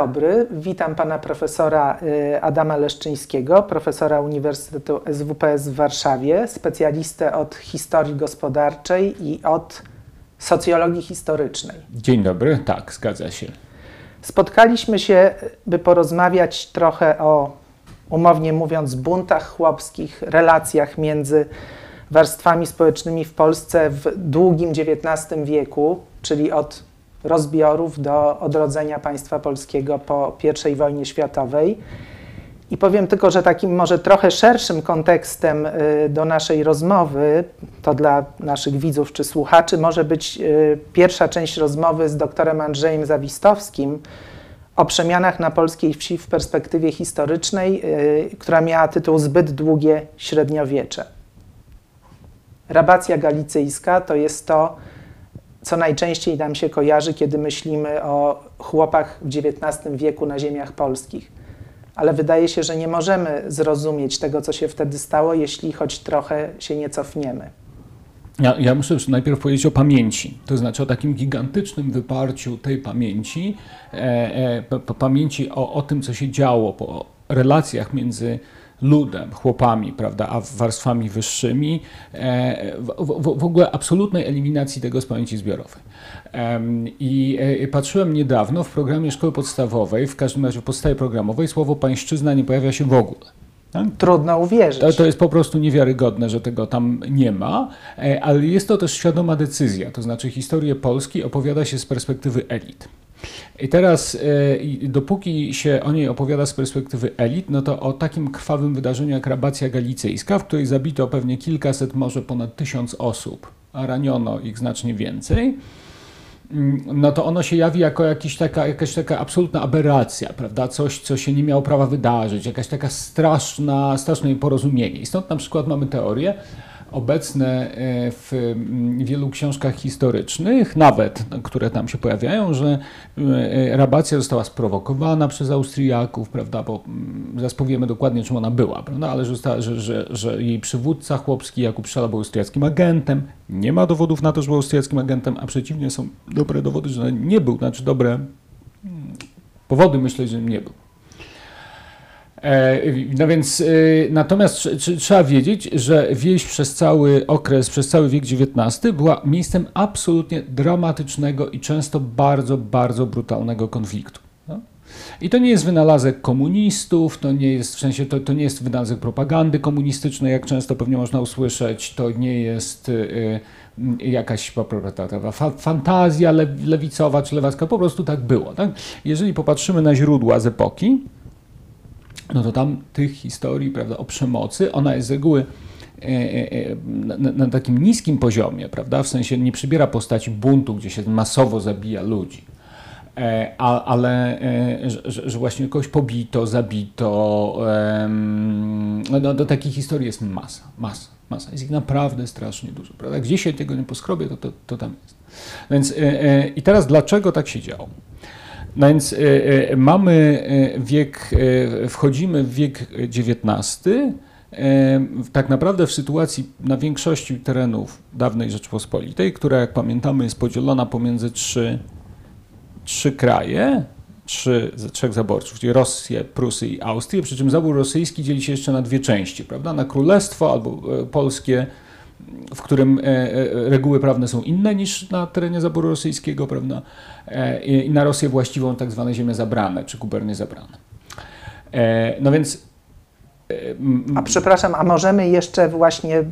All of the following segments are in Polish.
dobry, witam pana profesora y, Adama Leszczyńskiego, profesora Uniwersytetu SWPS w Warszawie, specjalistę od historii gospodarczej i od socjologii historycznej. Dzień dobry, tak, zgadza się. Spotkaliśmy się, by porozmawiać trochę o, umownie mówiąc, buntach chłopskich, relacjach między warstwami społecznymi w Polsce w długim XIX wieku, czyli od rozbiorów do odrodzenia państwa polskiego po I wojnie światowej. I powiem tylko, że takim może trochę szerszym kontekstem y, do naszej rozmowy, to dla naszych widzów czy słuchaczy, może być y, pierwsza część rozmowy z doktorem Andrzejem Zawistowskim o przemianach na polskiej wsi w perspektywie historycznej, y, która miała tytuł Zbyt długie średniowiecze. Rabacja galicyjska to jest to, co najczęściej nam się kojarzy, kiedy myślimy o chłopach w XIX wieku na ziemiach polskich. Ale wydaje się, że nie możemy zrozumieć tego, co się wtedy stało, jeśli choć trochę się nie cofniemy. Ja, ja muszę najpierw powiedzieć o pamięci, to znaczy o takim gigantycznym wyparciu tej pamięci, e, e, pamięci o, o tym, co się działo, po relacjach między ludem, chłopami, prawda, a warstwami wyższymi, e, w, w, w ogóle absolutnej eliminacji tego z pamięci zbiorowej. I e, patrzyłem niedawno w programie szkoły podstawowej, w każdym razie w podstawie programowej, słowo pańszczyzna nie pojawia się w ogóle. Tak? Trudno uwierzyć. To, to, jest po prostu niewiarygodne, że tego tam nie ma, e, ale jest to też świadoma decyzja. To znaczy, historię Polski opowiada się z perspektywy elit. I teraz, e, dopóki się o niej opowiada z perspektywy elit, no to o takim krwawym wydarzeniu jak rabacja galicyjska, w której zabito pewnie kilkaset, może ponad tysiąc osób, a raniono ich znacznie więcej, mm, no to ono się jawi jako jakiś taka, jakaś taka absolutna aberracja, prawda? Coś, co się nie miało prawa wydarzyć, jakaś taka straszna, straszne porozumienie. I stąd na przykład mamy teorię, obecne e, w mm, wielu książkach historycznych, nawet które tam się pojawiają, że e, rabacja została sprowokowana przez Austriaków, prawda, bo mm, zaraz powiemy dokładnie, czym ona była, prawda, ale że, została, że, że, że jej przywódca chłopski Jakub Szala był austriackim agentem. Nie ma dowodów na to, że był austriackim agentem, a przeciwnie są dobre dowody, że nie był, znaczy dobre mm, powody myślę, że nie był. E, no więc y, natomiast trzeba wiedzieć, że wieś przez cały okres, przez cały wiek XIX była miejscem absolutnie dramatycznego i często bardzo, bardzo brutalnego konfliktu. No. I to nie jest wynalazek komunistów, to nie jest, w sensie to, to nie jest wynalazek propagandy komunistycznej, jak często pewnie można usłyszeć, to nie jest y, y, jakaś fantazja lewicowa czy lewacka, po prostu tak było. Tak? Jeżeli popatrzymy na źródła z epoki, no to tam tych historii prawda, o przemocy, ona jest z reguły e, e, e, na, na, takim niskim poziomie, prawda? w sensie nie przybiera postaci buntu, gdzie się masowo zabija ludzi, a, ale że, że, właśnie kogoś pobito, zabito, no, do, do takich historii jest masa, masa, masa. Jest ich naprawdę strasznie dużo. Prawda? Gdzie się tego nie poskrobię, to, to, to tam jest. Więc i teraz dlaczego tak się działo? No więc y, y, mamy y, wiek, wchodzimy w wiek XIX, tak naprawdę w sytuacji na większości terenów dawnej Rzeczpospolitej, która jak pamiętamy jest podzielona pomiędzy trzy, trzy kraje, trzy, trzech zaborców, czyli Rosję, Prusy i Austrię, przy czym zabór rosyjski dzieli się jeszcze na dwie części, prawda? Na królestwo albo e, polskie, w którym e, e, reguły prawne są inne niż na terenie zaboru rosyjskiego, prawda? E, I na Rosję właściwą tak zwane ziemie zabrane, czy gubernie zabrane. No więc... A przepraszam, a możemy jeszcze właśnie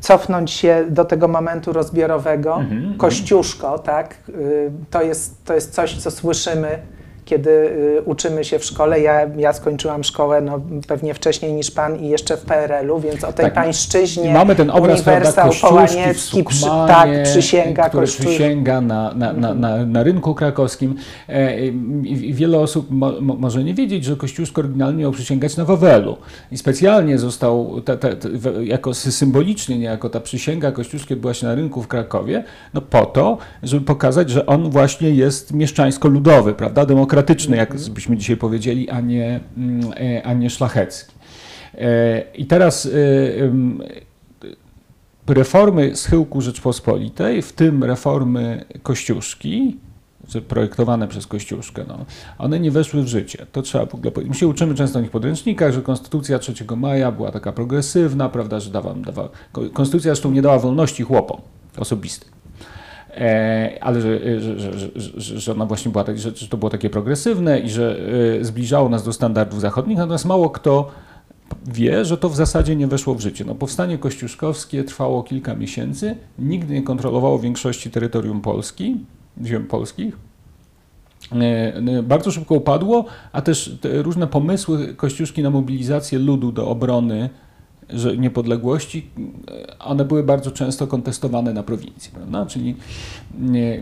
cofnąć się do tego momentu rozbiorowego. Mm -hmm. Kościuszko, tak? Y, to jest, to jest coś, co słyszymy kiedy y, uczymy się w szkole. Ja, ja skończyłam szkołę no, pewnie wcześniej niż pan i jeszcze w PRL-u, więc o tej tak, pańszczyźnie mamy ten obraz, Uniwersał Połaniecki, przy, tak, przysięga który przysięga na, na, na, na, na rynku krakowskim. E, i, wiele osób mo, może nie wiedzieć, że Kościuszko oryginalnie miał przysięgać na Wawelu i specjalnie został te, te, te, jako symbolicznie, nie jako ta przysięga Kościuszki była się na rynku w Krakowie, no po to, żeby pokazać, że on właśnie jest mieszczańsko-ludowy, prawda, demokratyczny demokratyczny, jak byśmy dzisiaj powiedzieli, a nie, mm, e, a nie szlachecki. E, I teraz e, reformy schyłku Rzeczpospolitej, w tym reformy Kościuszki, projektowane przez Kościuszkę, no, one nie weszły w życie. To trzeba w ogóle powiedzieć. My się uczymy często w nich podręcznikach, że Konstytucja 3 maja była taka progresywna, prawda, że dawa, dawa, Konstytucja zresztą nie dała wolności chłopom osobistych. E, ale że, że, że, że, że ona właśnie była, tak, że, to było takie progresywne i że e, zbliżało nas do standardów zachodnich, natomiast mało kto wie, że to w zasadzie nie weszło w życie. No, powstanie kościuszkowskie trwało kilka miesięcy, nigdy nie kontrolowało większości terytorium Polski, ziem polskich. E, bardzo szybko upadło, a też różne pomysły Kościuszki na mobilizację ludu do obrony że niepodległości, one były bardzo często kontestowane na prowincji, prawda? Czyli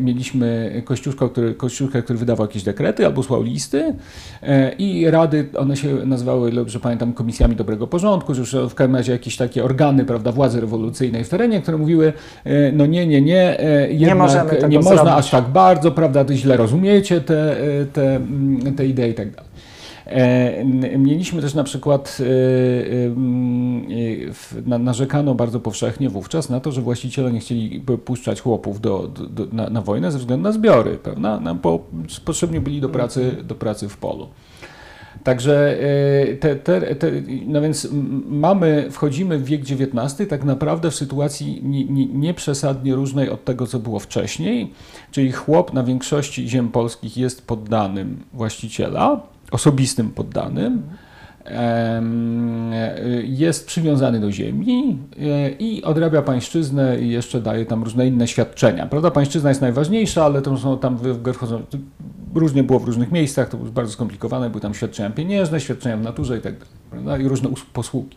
mieliśmy Kościuszka, który, Kościuszka, który wydawał jakieś dekrety albo słał listy e, i rady, one się nazywały, że pamiętam, komisjami dobrego porządku, że już w każdym razie jakieś takie organy, prawda, władzy rewolucyjnej w terenie, które mówiły, e, no nie, nie, nie, e, jednak nie, nie można aż tak bardzo, prawda, źle rozumiecie te, te, te idee i tak dalej. E, mieliśmy też na przykład, e, e, narzekano bardzo powszechnie wówczas na to, że właściciele nie chcieli puszczać chłopów do, do, na, na wojnę ze względu na zbiory, prawda? No, bo potrzebni byli do pracy, do pracy w polu. Także te, te, te, no więc mamy, wchodzimy w wiek XIX tak naprawdę w sytuacji nieprzesadnie nie, nie różnej od tego, co było wcześniej, czyli chłop na większości ziem polskich jest poddanym właściciela, osobistym poddanym, jest przywiązany do ziemi e, i odrabia pańszczyznę i jeszcze daje tam różne inne świadczenia. Prawda, pańszczyzna jest najważniejsza, ale to są tam wchodzą, różnie było w różnych miejscach, to było bardzo skomplikowane, były tam świadczenia pieniężne, świadczenia w naturze i tak dalej, i różne posługi.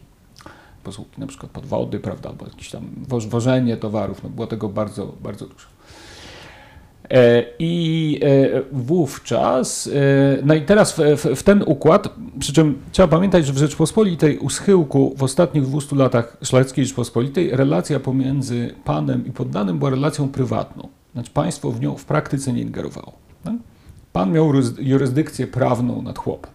Posługi na przykład podwody, prawda, albo jakieś tam wożenie towarów, no było tego bardzo, bardzo dużo. E, I e, wówczas, e, no i teraz w, w, w, ten układ, przy czym trzeba pamiętać, że w Rzeczpospolitej u schyłku w ostatnich 200 latach szlacheckiej Rzeczpospolitej relacja pomiędzy panem i poddanym była relacją prywatną. Znaczy państwo w nią w praktyce nie ingerowało. Tak? Pan miał jurysdykcję prawną nad chłopem.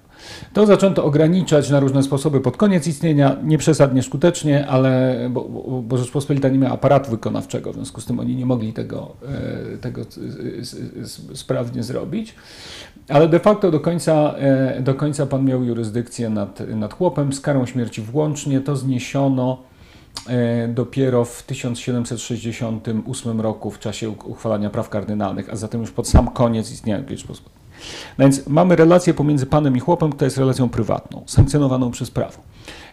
To zaczęto ograniczać na różne sposoby pod koniec istnienia, nie przesadnie skutecznie, ale bo, bo Rzeczpospolita nie miała aparatu wykonawczego, w związku z tym oni nie mogli tego, e, tego sprawnie zrobić. Ale de facto do końca, e, do końca pan miał jurysdykcję nad, nad chłopem z karą śmierci włącznie. To zniesiono e, dopiero w 1768 roku w czasie uchwalania praw kardynalnych, a zatem już pod sam koniec istnienia Rzeczpospolitej. No więc mamy relację pomiędzy panem i chłopem, która jest relacją prywatną, sankcjonowaną przez prawo.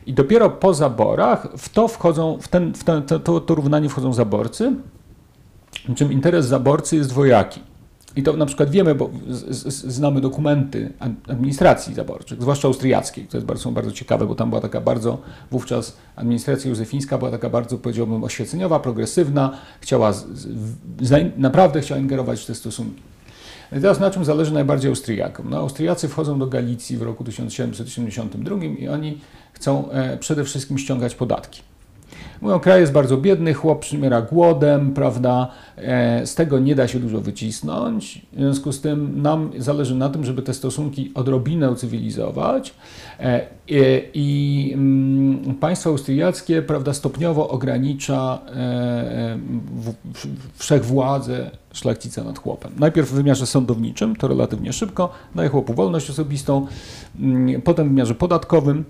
I dopiero po zaborach w to wchodzą, w, ten, w ten, to, to równanie wchodzą zaborcy, czym interes zaborcy jest dwojaki. I to na przykład wiemy, bo znamy dokumenty administracji zaborczych, zwłaszcza austriackiej, które bardzo, są bardzo ciekawe, bo tam była taka bardzo, wówczas administracja józefińska była taka bardzo, powiedziałbym, oświeceniowa, progresywna, chciała, z, z, naprawdę chciała ingerować w te stosunki. I teraz na czym zależy najbardziej Austriakom? No, Austriacy wchodzą do Galicji w roku 1772 i oni chcą e, przede wszystkim ściągać podatki. Mówią, kraj jest bardzo biedny, chłop przymiera głodem, prawda, e, z tego nie da się dużo wycisnąć, w związku z tym nam zależy na tym, żeby te stosunki odrobinę ucywilizować. E, i mm, państwo austriackie, prawda, stopniowo ogranicza e, wszechwładzę szlachcica nad chłopem. Najpierw w wymiarze sądowniczym, to relatywnie szybko, daje chłopu wolność osobistą, mm, potem w wymiarze podatkowym,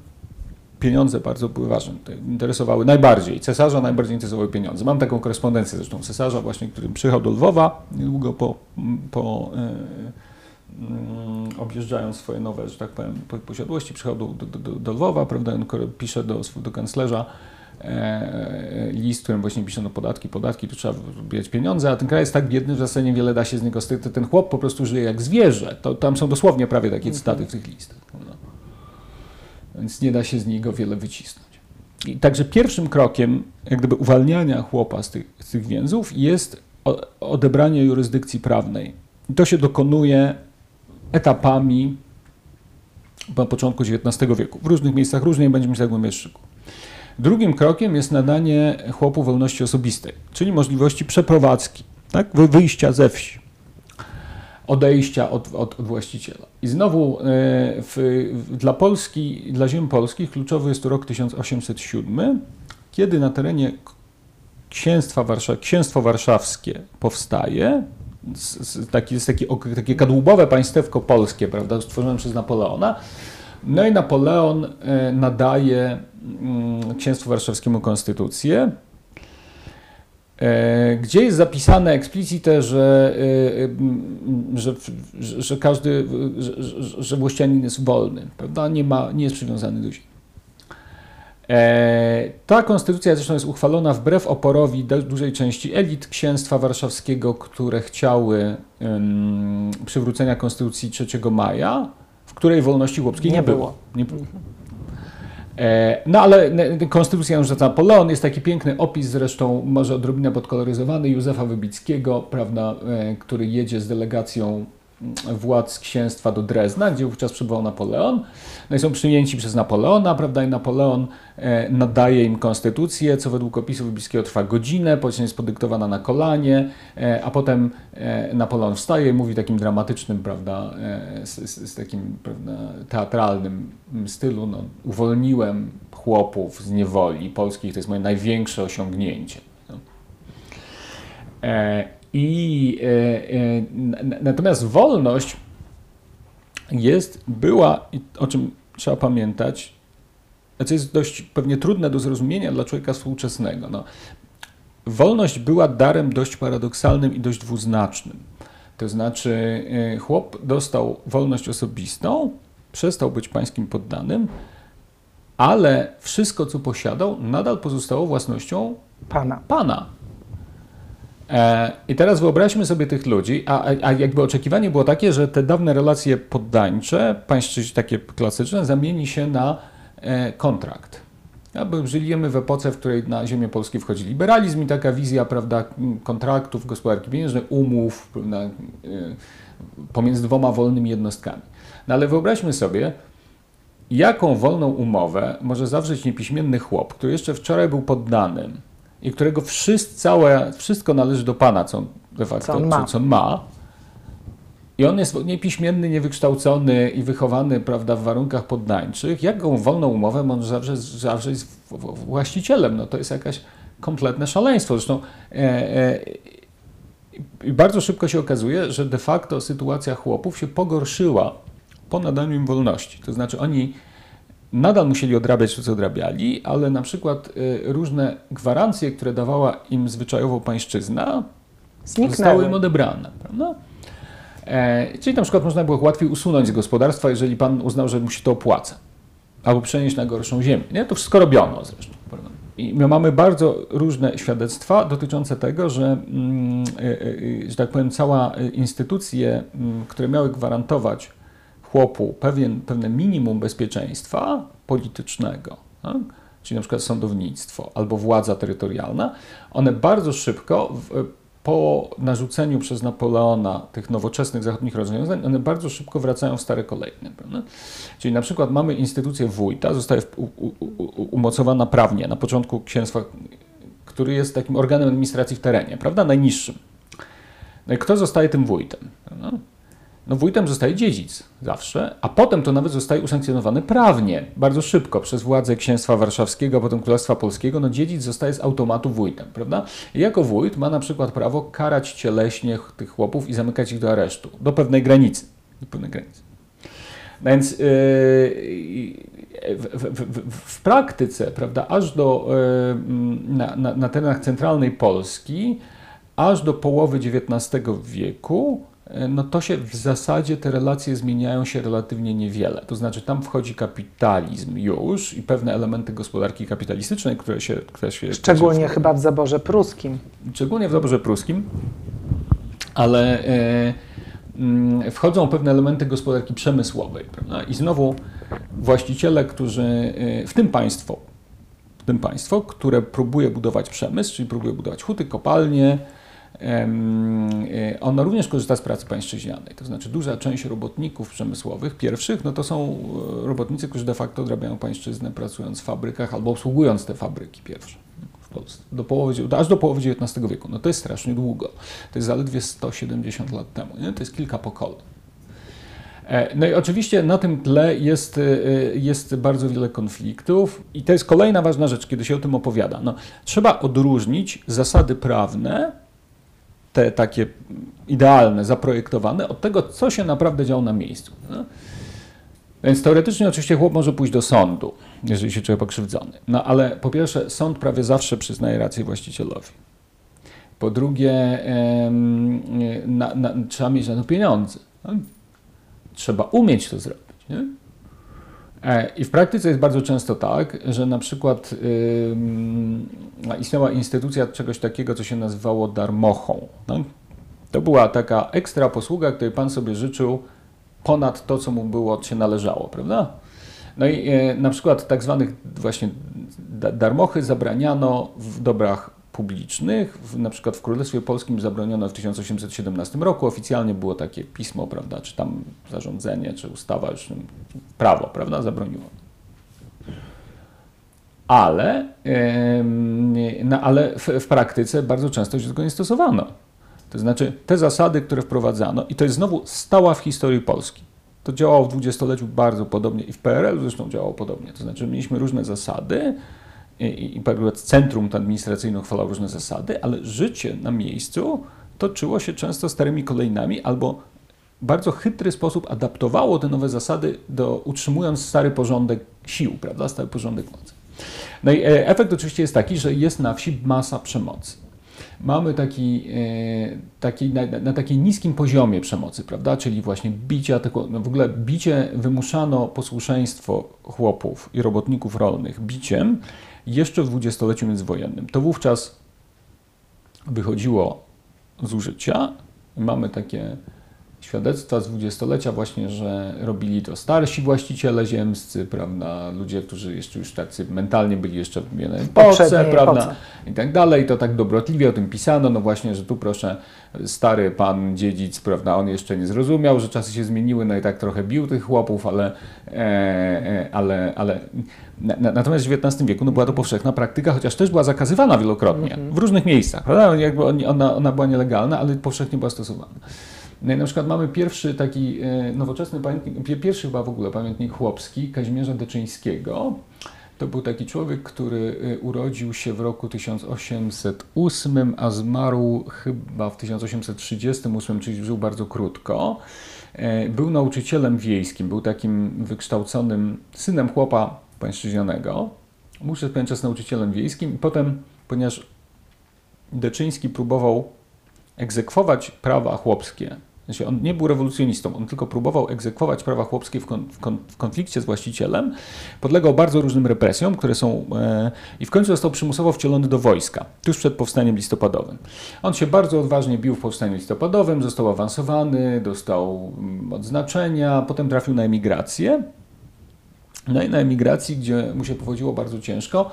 pieniądze bardzo były ważne, interesowały najbardziej. Cesarza najbardziej interesowały pieniądze. Mam taką korespondencję zresztą cesarza właśnie, który przyjechał do Lwowa niedługo po, po e, mm, objeżdżając swoje nowe, że tak powiem, posiadłości, przyjechał do, do, do, do Lwowa, prawda, on pisze do, do kanclerza e, list, w którym właśnie pisze no podatki, podatki, tu trzeba zbierać pieniądze, a ten kraj jest tak biedny, że w zasadzie niewiele da się z niego, ten chłop po prostu żyje jak zwierzę. To, tam są dosłownie prawie takie cytaty w tych listach. Prawda? Więc nie da się z niego wiele wycisnąć. I także pierwszym krokiem jak gdyby uwalniania chłopa z tych, z tych więzów jest odebranie jurysdykcji prawnej. I to się dokonuje etapami na początku XIX wieku. W różnych miejscach różnie będziemy się zagłębiać szczegół. Drugim krokiem jest nadanie chłopu wolności osobistej, czyli możliwości przeprowadzki, tak? wyjścia ze wsi odejścia od, od, od właściciela. I znowu e, w, dla Polski, dla ziem polskich kluczowy jest rok 1807, kiedy na terenie księstwa Warsza, księstwo warszawskie powstaje, taki, jest taki, takie kadłubowe państewko polskie, prawda, stworzone przez Napoleona. No i Napoleon e, nadaje mm, księstwu warszawskiemu konstytucję, gdzie jest zapisane eksplicite, że, e, że, że każdy, że, że włościanin jest wolny, prawda? Nie, ma, nie jest przywiązany do ziemi. Ta konstytucja zresztą jest uchwalona wbrew oporowi dużej części elit księstwa warszawskiego, które chciały przywrócenia konstytucji 3 maja, w której wolności chłopskiej nie, nie było. było. Nie było. E, no ale konstytucja już Napoleon jest taki piękny opis, zresztą może odrobinę podkoloryzowany Józefa Wybickiego, prawda, e, który jedzie z delegacją władz księstwa do Drezna, gdzie wówczas przebywał Napoleon. No i są przyjęci przez Napoleona, prawda, i Napoleon e, nadaje im konstytucję, co według opisu Wybickiego trwa godzinę, potem jest podyktowana na kolanie, e, a potem e, Napoleon wstaje i mówi takim dramatycznym, prawda, z, z, z takim prawda, teatralnym stylu, no, uwolniłem chłopów z niewoli polskich, to jest moje największe osiągnięcie. No. E, e, natomiast wolność jest, była, o czym trzeba pamiętać, co jest dość pewnie trudne do zrozumienia dla człowieka współczesnego. No, wolność była darem dość paradoksalnym i dość dwuznacznym. To znaczy, e, chłop dostał wolność osobistą, przestał być pańskim poddanym, ale wszystko, co posiadał, nadal pozostało własnością pana. pana. E, I teraz wyobraźmy sobie tych ludzi, a, a jakby oczekiwanie było takie, że te dawne relacje poddańcze, pańszczyźni takie klasyczne, zamieni się na e, kontrakt. Bo żyjemy w epoce, w której na ziemię polskie wchodzi liberalizm i taka wizja prawda, kontraktów, gospodarki pieniężnej, umów prawda, e, pomiędzy dwoma wolnymi jednostkami. No ale wyobraźmy sobie, jaką wolną umowę może zawrzeć niepiśmienny chłop, który jeszcze wczoraj był poddanym, i którego wszyscy, całe, wszystko należy do Pana, co de facto, co on ma. Co on ma. I on jest niepiśmienny, niewykształcony i wychowany prawda, w warunkach poddańczych. Jaką wolną umowę może zawrzeć, zawrzeć z właścicielem? No to jest jakaś kompletne szaleństwo. Zresztą e, e, i bardzo szybko się okazuje, że de facto sytuacja chłopów się pogorszyła po nadaniu im wolności. To znaczy oni nadal musieli odrabiać to, co odrabiali, ale na przykład y, różne gwarancje, które dawała im zwyczajowo pańszczyzna, Zniknęły. zostały im odebrane. Prawda? E, czyli na przykład można było łatwiej usunąć z gospodarstwa, jeżeli pan uznał, że mu się to opłaca, albo przenieść na gorszą ziemię. Nie? To wszystko robiono zresztą. Prawda? I my mamy bardzo różne świadectwa dotyczące tego, że, mm, y, y, że tak powiem, cała instytucje, mm, które miały gwarantować chłopu pewien, pewne minimum bezpieczeństwa politycznego, tak? czyli na przykład sądownictwo albo władza terytorialna, one bardzo szybko w, po narzuceniu przez Napoleona tych nowoczesnych zachodnich rozwiązań, one bardzo szybko wracają w stare kolejne. Prawda? Czyli na przykład mamy instytucję wójta, zostaje u, u, u, umocowana prawnie na początku księstwa, który jest takim organem administracji w terenie, prawda, najniższym. No i kto zostaje tym wójtem? Prawda? No wójtem zostaje dziedzic zawsze, a potem to nawet zostaje usankcjonowane prawnie, bardzo szybko przez władze księstwa warszawskiego, potem Królestwa Polskiego, no dziedzic zostaje z automatu wójtem, prawda? I jako wójt ma na przykład prawo karać cieleśnie tych chłopów i zamykać ich do aresztu, do pewnej granicy. Do pewnej granicy. Więc yy, w, w, w, w, praktyce, prawda, aż do, yy, na, na, na terenach centralnej Polski, aż do połowy XIX wieku, no to się w zasadzie te relacje zmieniają się relatywnie niewiele. To znaczy tam wchodzi kapitalizm już i pewne elementy gospodarki kapitalistycznej, które się... Które się Szczególnie się chyba w zaborze pruskim. Szczególnie w zaborze pruskim, ale e, mm, wchodzą pewne elementy gospodarki przemysłowej. Prawda? I znowu właściciele, którzy, e, w tym państwo, w tym państwo, które próbuje budować przemysł, czyli próbuje budować huty, kopalnie, E, ona również korzysta z pracy pańszczyźnianej. To znaczy duża część robotników przemysłowych, pierwszych, no to są e, robotnicy, którzy de facto odrabiają pańszczyznę pracując w fabrykach albo obsługując te fabryki pierwsze. Polsce, do połowy, aż do połowy XIX wieku. No to jest strasznie długo. To jest zaledwie 170 lat temu. Nie? To jest kilka pokoleń. E, no i oczywiście na tym tle jest, jest bardzo wiele konfliktów i to jest kolejna ważna rzecz, kiedy się o tym opowiada. No, trzeba odróżnić zasady prawne te takie idealne, zaprojektowane, od tego, co się naprawdę działo na miejscu. No? Więc teoretycznie oczywiście chłop może pójść do sądu, jeżeli się czuje pokrzywdzony. No ale po pierwsze, sąd prawie zawsze przyznaje rację właścicielowi. Po drugie, na, na, trzeba mieć na to pieniądze. No? Trzeba umieć to zrobić. Nie? E, I w praktyce jest bardzo często tak, że na przykład yy, istniała instytucja czegoś takiego, co się nazywało darmochą. No? To była taka ekstra posługa, której pan sobie życzył ponad to, co mu było, się należało, prawda? No i e, na przykład tak zwanych właśnie darmochy zabraniano w dobrach publicznych. W, na przykład w Królestwie Polskim zabroniono w 1817 roku. Oficjalnie było takie pismo, prawda, czy tam zarządzenie, czy ustawa, już prawo, prawda, zabroniło. Ale, no, ale w, w praktyce bardzo często się tego nie stosowano. To znaczy te zasady, które wprowadzano, i to jest znowu stała w historii Polski. To działało w dwudziestoleciu bardzo podobnie i w PRL zresztą działało podobnie. To znaczy mieliśmy różne zasady, i, i centrum administracyjne uchwalało różne zasady, ale życie na miejscu toczyło się często starymi kolejnami albo bardzo chytry sposób adaptowało te nowe zasady, do, utrzymując stary porządek sił, prawda, stary porządek mocy. No i e, efekt oczywiście jest taki, że jest na wsi masa przemocy. Mamy taki, e, taki na, na takim niskim poziomie przemocy, prawda, czyli właśnie bicia, tego, no w ogóle bicie, wymuszano posłuszeństwo chłopów i robotników rolnych biciem, jeszcze w dwudziestoleciu międzywojennym. To wówczas wychodziło z użycia. Mamy takie świadectwa z dwudziestolecia właśnie, że robili to starsi właściciele ziemscy, prawda, ludzie, którzy jeszcze już tacy mentalnie byli jeszcze w epoce, prawda, i tak dalej, to tak dobrotliwie o tym pisano, no właśnie, że tu proszę, stary pan dziedzic, prawda, on jeszcze nie zrozumiał, że czasy się zmieniły, no i tak trochę bił tych chłopów, ale, e, e, ale, ale na, natomiast w XIX wieku no, była to powszechna praktyka, chociaż też była zakazywana wielokrotnie, mm -hmm. w różnych miejscach, prawda, jakby ona, ona była nielegalna, ale powszechnie była stosowana. No na przykład mamy pierwszy taki e, nowoczesny pamiętnik, pierwszy chyba w ogóle pamiętnik chłopski Kazimierza Deczyńskiego. To był taki człowiek, który e, urodził się w roku 1808, a zmarł chyba w 1838, czyli żył bardzo krótko. E, był nauczycielem wiejskim, był takim wykształconym synem chłopa pańszczyźnianego. Był przez pewien czas nauczycielem wiejskim i potem, ponieważ Deczyński próbował egzekwować prawa chłopskie on nie był rewolucjonistą, on tylko próbował egzekwować prawa chłopskie w, kon, w, kon, w konflikcie z właścicielem. Podlegał bardzo różnym represjom, które są. E, I w końcu został przymusowo wcielony do wojska, tuż przed powstaniem listopadowym. On się bardzo odważnie bił w powstaniu listopadowym, został awansowany, dostał mm, odznaczenia, potem trafił na emigrację. No i na emigracji, gdzie mu się powodziło bardzo ciężko,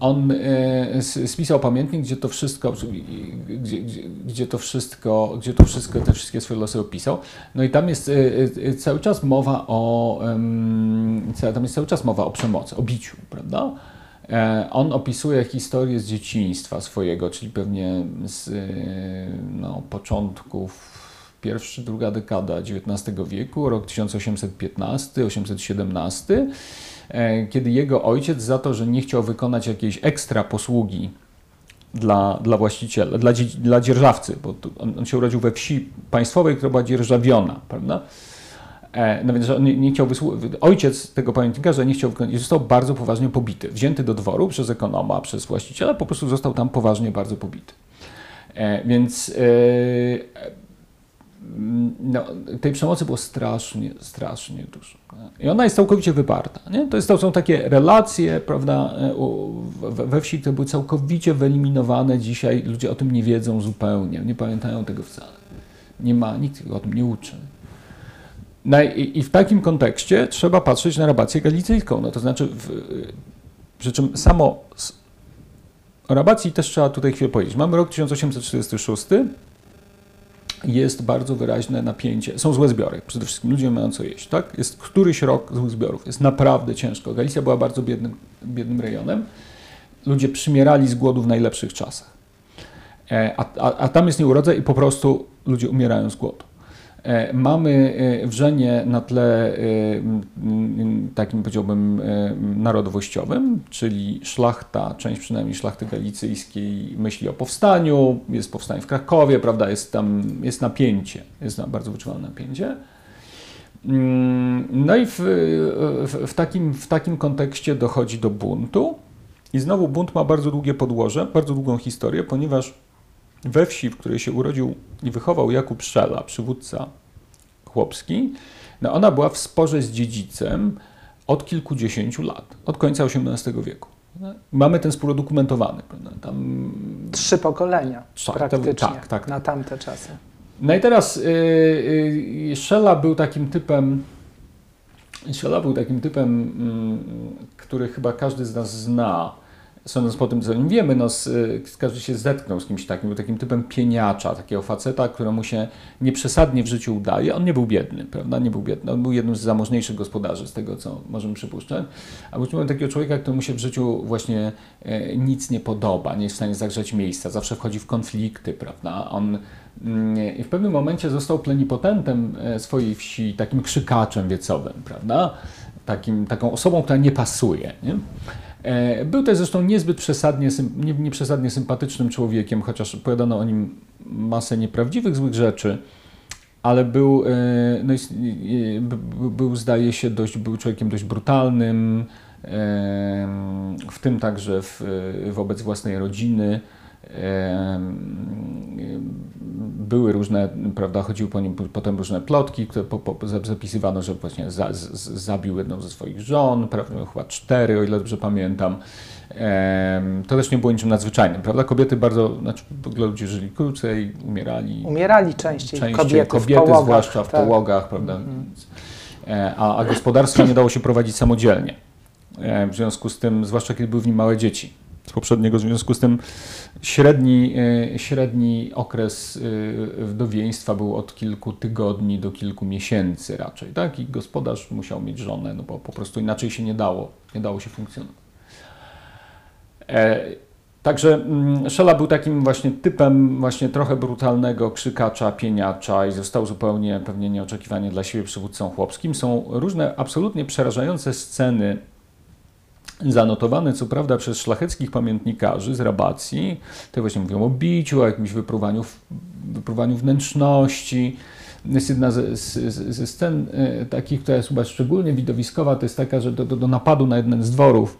on e, spisał pamiętnik, gdzie to wszystko, gdzie, gdzie, gdzie, to wszystko, gdzie to wszystko, te wszystkie swoje losy opisał. No i tam jest e, e, cały czas mowa o, tam jest cały czas mowa o przemocy, o biciu, prawda? On opisuje historię z dzieciństwa swojego, czyli pewnie z no, początków pierwsza, druga dekada XIX wieku, rok 1815-817 E, kiedy jego ojciec za to, że nie chciał wykonać jakiejś ekstra posługi dla, dla właściciela, dla, dla dzierżawcy, bo on, on, się urodził we wsi państwowej, która była dzierżawiona, prawda? E, no więc nie, nie chciał ojciec tego pamiętnikarza nie chciał wykonać, został bardzo poważnie pobity. Wzięty do dworu przez ekonoma, przez właściciela, po prostu został tam poważnie bardzo pobity. E, więc e, no, tej przemocy było strasznie, strasznie dużo. I ona jest całkowicie wyparta. Nie? To, jest, to są takie relacje prawda, we wsi, które były całkowicie wyeliminowane dzisiaj. Ludzie o tym nie wiedzą zupełnie, nie pamiętają tego wcale. Nie ma, nikt o tym nie uczy. No i, i w takim kontekście trzeba patrzeć na rabację galicyjską. No, to znaczy, w, przy czym samo o rabacji też trzeba tutaj chwilę powiedzieć. Mamy rok 1846, jest bardzo wyraźne napięcie. Są złe zbiory, przede wszystkim ludzie mają co jeść, tak? Jest któryś rok złych zbiorów, jest naprawdę ciężko. Galicja była bardzo biednym, biednym rejonem. Ludzie przymierali z głodu w najlepszych czasach. E, a, a, a tam jest nieurodzaj i po prostu ludzie umierają z głodu. E, mamy e, wrzenie na tle e, takim powiedziałbym narodowościowym, czyli szlachta, część przynajmniej szlachty galicyjskiej myśli o powstaniu, jest powstanie w Krakowie, prawda, jest tam jest napięcie, jest bardzo wyczuwalne napięcie. Mm, no i w, w, takim, w takim kontekście dochodzi do buntu. I znowu bunt ma bardzo długie podłoże, bardzo długą historię, ponieważ we wsi, w której się urodził i wychował Jakub Szela, przywódca chłopski, no ona była w sporze z dziedzicem od kilkudziesięciu lat, od końca XVIII wieku. Mamy ten spór udokumentowany. Tam... Trzy pokolenia tak, praktycznie tak, tak, na tamte czasy. No i teraz yy, yy, Szela był takim typem, Szela był takim typem, yy, który chyba każdy z nas zna sądząc po tym, co nim wiemy, no, z, każdy się zetknął z kimś takim, był takim typem pieniacza, takiego faceta, któremu się nieprzesadnie w życiu udaje. On nie był biedny, prawda? Nie był biedny. On był jednym z zamożniejszych gospodarzy, z tego, co możemy przypuszczać. A był takiego człowieka, któremu się w życiu właśnie e, nic nie podoba, nie jest w stanie zagrzeć miejsca, zawsze wchodzi w konflikty, prawda? On mm, i w pewnym momencie został plenipotentem e, swojej wsi, takim krzykaczem wiecowym, prawda? Takim, taką osobą, która nie pasuje. Nie? E, był też zresztą niezbyt przesadnie, nie, nieprzesadnie sympatycznym człowiekiem, chociaż opowiadano o nim masę nieprawdziwych, złych rzeczy, ale był, e, no, był zdaje się, dość, był człowiekiem dość brutalnym, w tym także w, wobec własnej rodziny były różne, prawda, chodziły po nim potem różne plotki, które po, po, zapisywano, że właśnie za, z, zabił jedną ze swoich żon, prawda, chyba cztery, o ile dobrze pamiętam. To też nie było niczym nadzwyczajnym, prawda? Kobiety bardzo, znaczy w ogóle ludzie żyli krócej, umierali. Umierali częściej, częściej kobiety, kobiety połogach, zwłaszcza w tak. połogach, prawda? E, a, a gospodarstwa nie dało się prowadzić samodzielnie. E, w związku z tym, zwłaszcza kiedy były w nim małe dzieci z poprzedniego, w związku z tym średni, e, średni okres e, wdowieństwa był od kilku tygodni do kilku miesięcy raczej, tak? I gospodarz musiał mieć żonę, no bo po prostu inaczej się nie dało, nie dało się funkcjonować. E, także mm, Szela był takim właśnie typem właśnie trochę brutalnego krzykacza, pieniacza i został zupełnie pewnie nieoczekiwanie dla siebie przywódcą chłopskim. Są różne absolutnie przerażające sceny zanotowane co prawda przez szlacheckich pamiętnikarzy z rabacji. Te właśnie mówią o biciu, o jakimś wypruwaniu, wypruwaniu wnętrzności. Jest jedna ze, ze, ze scen e, takich, która jest chyba szczególnie widowiskowa, to jest taka, że do, do, do napadu na jeden z dworów,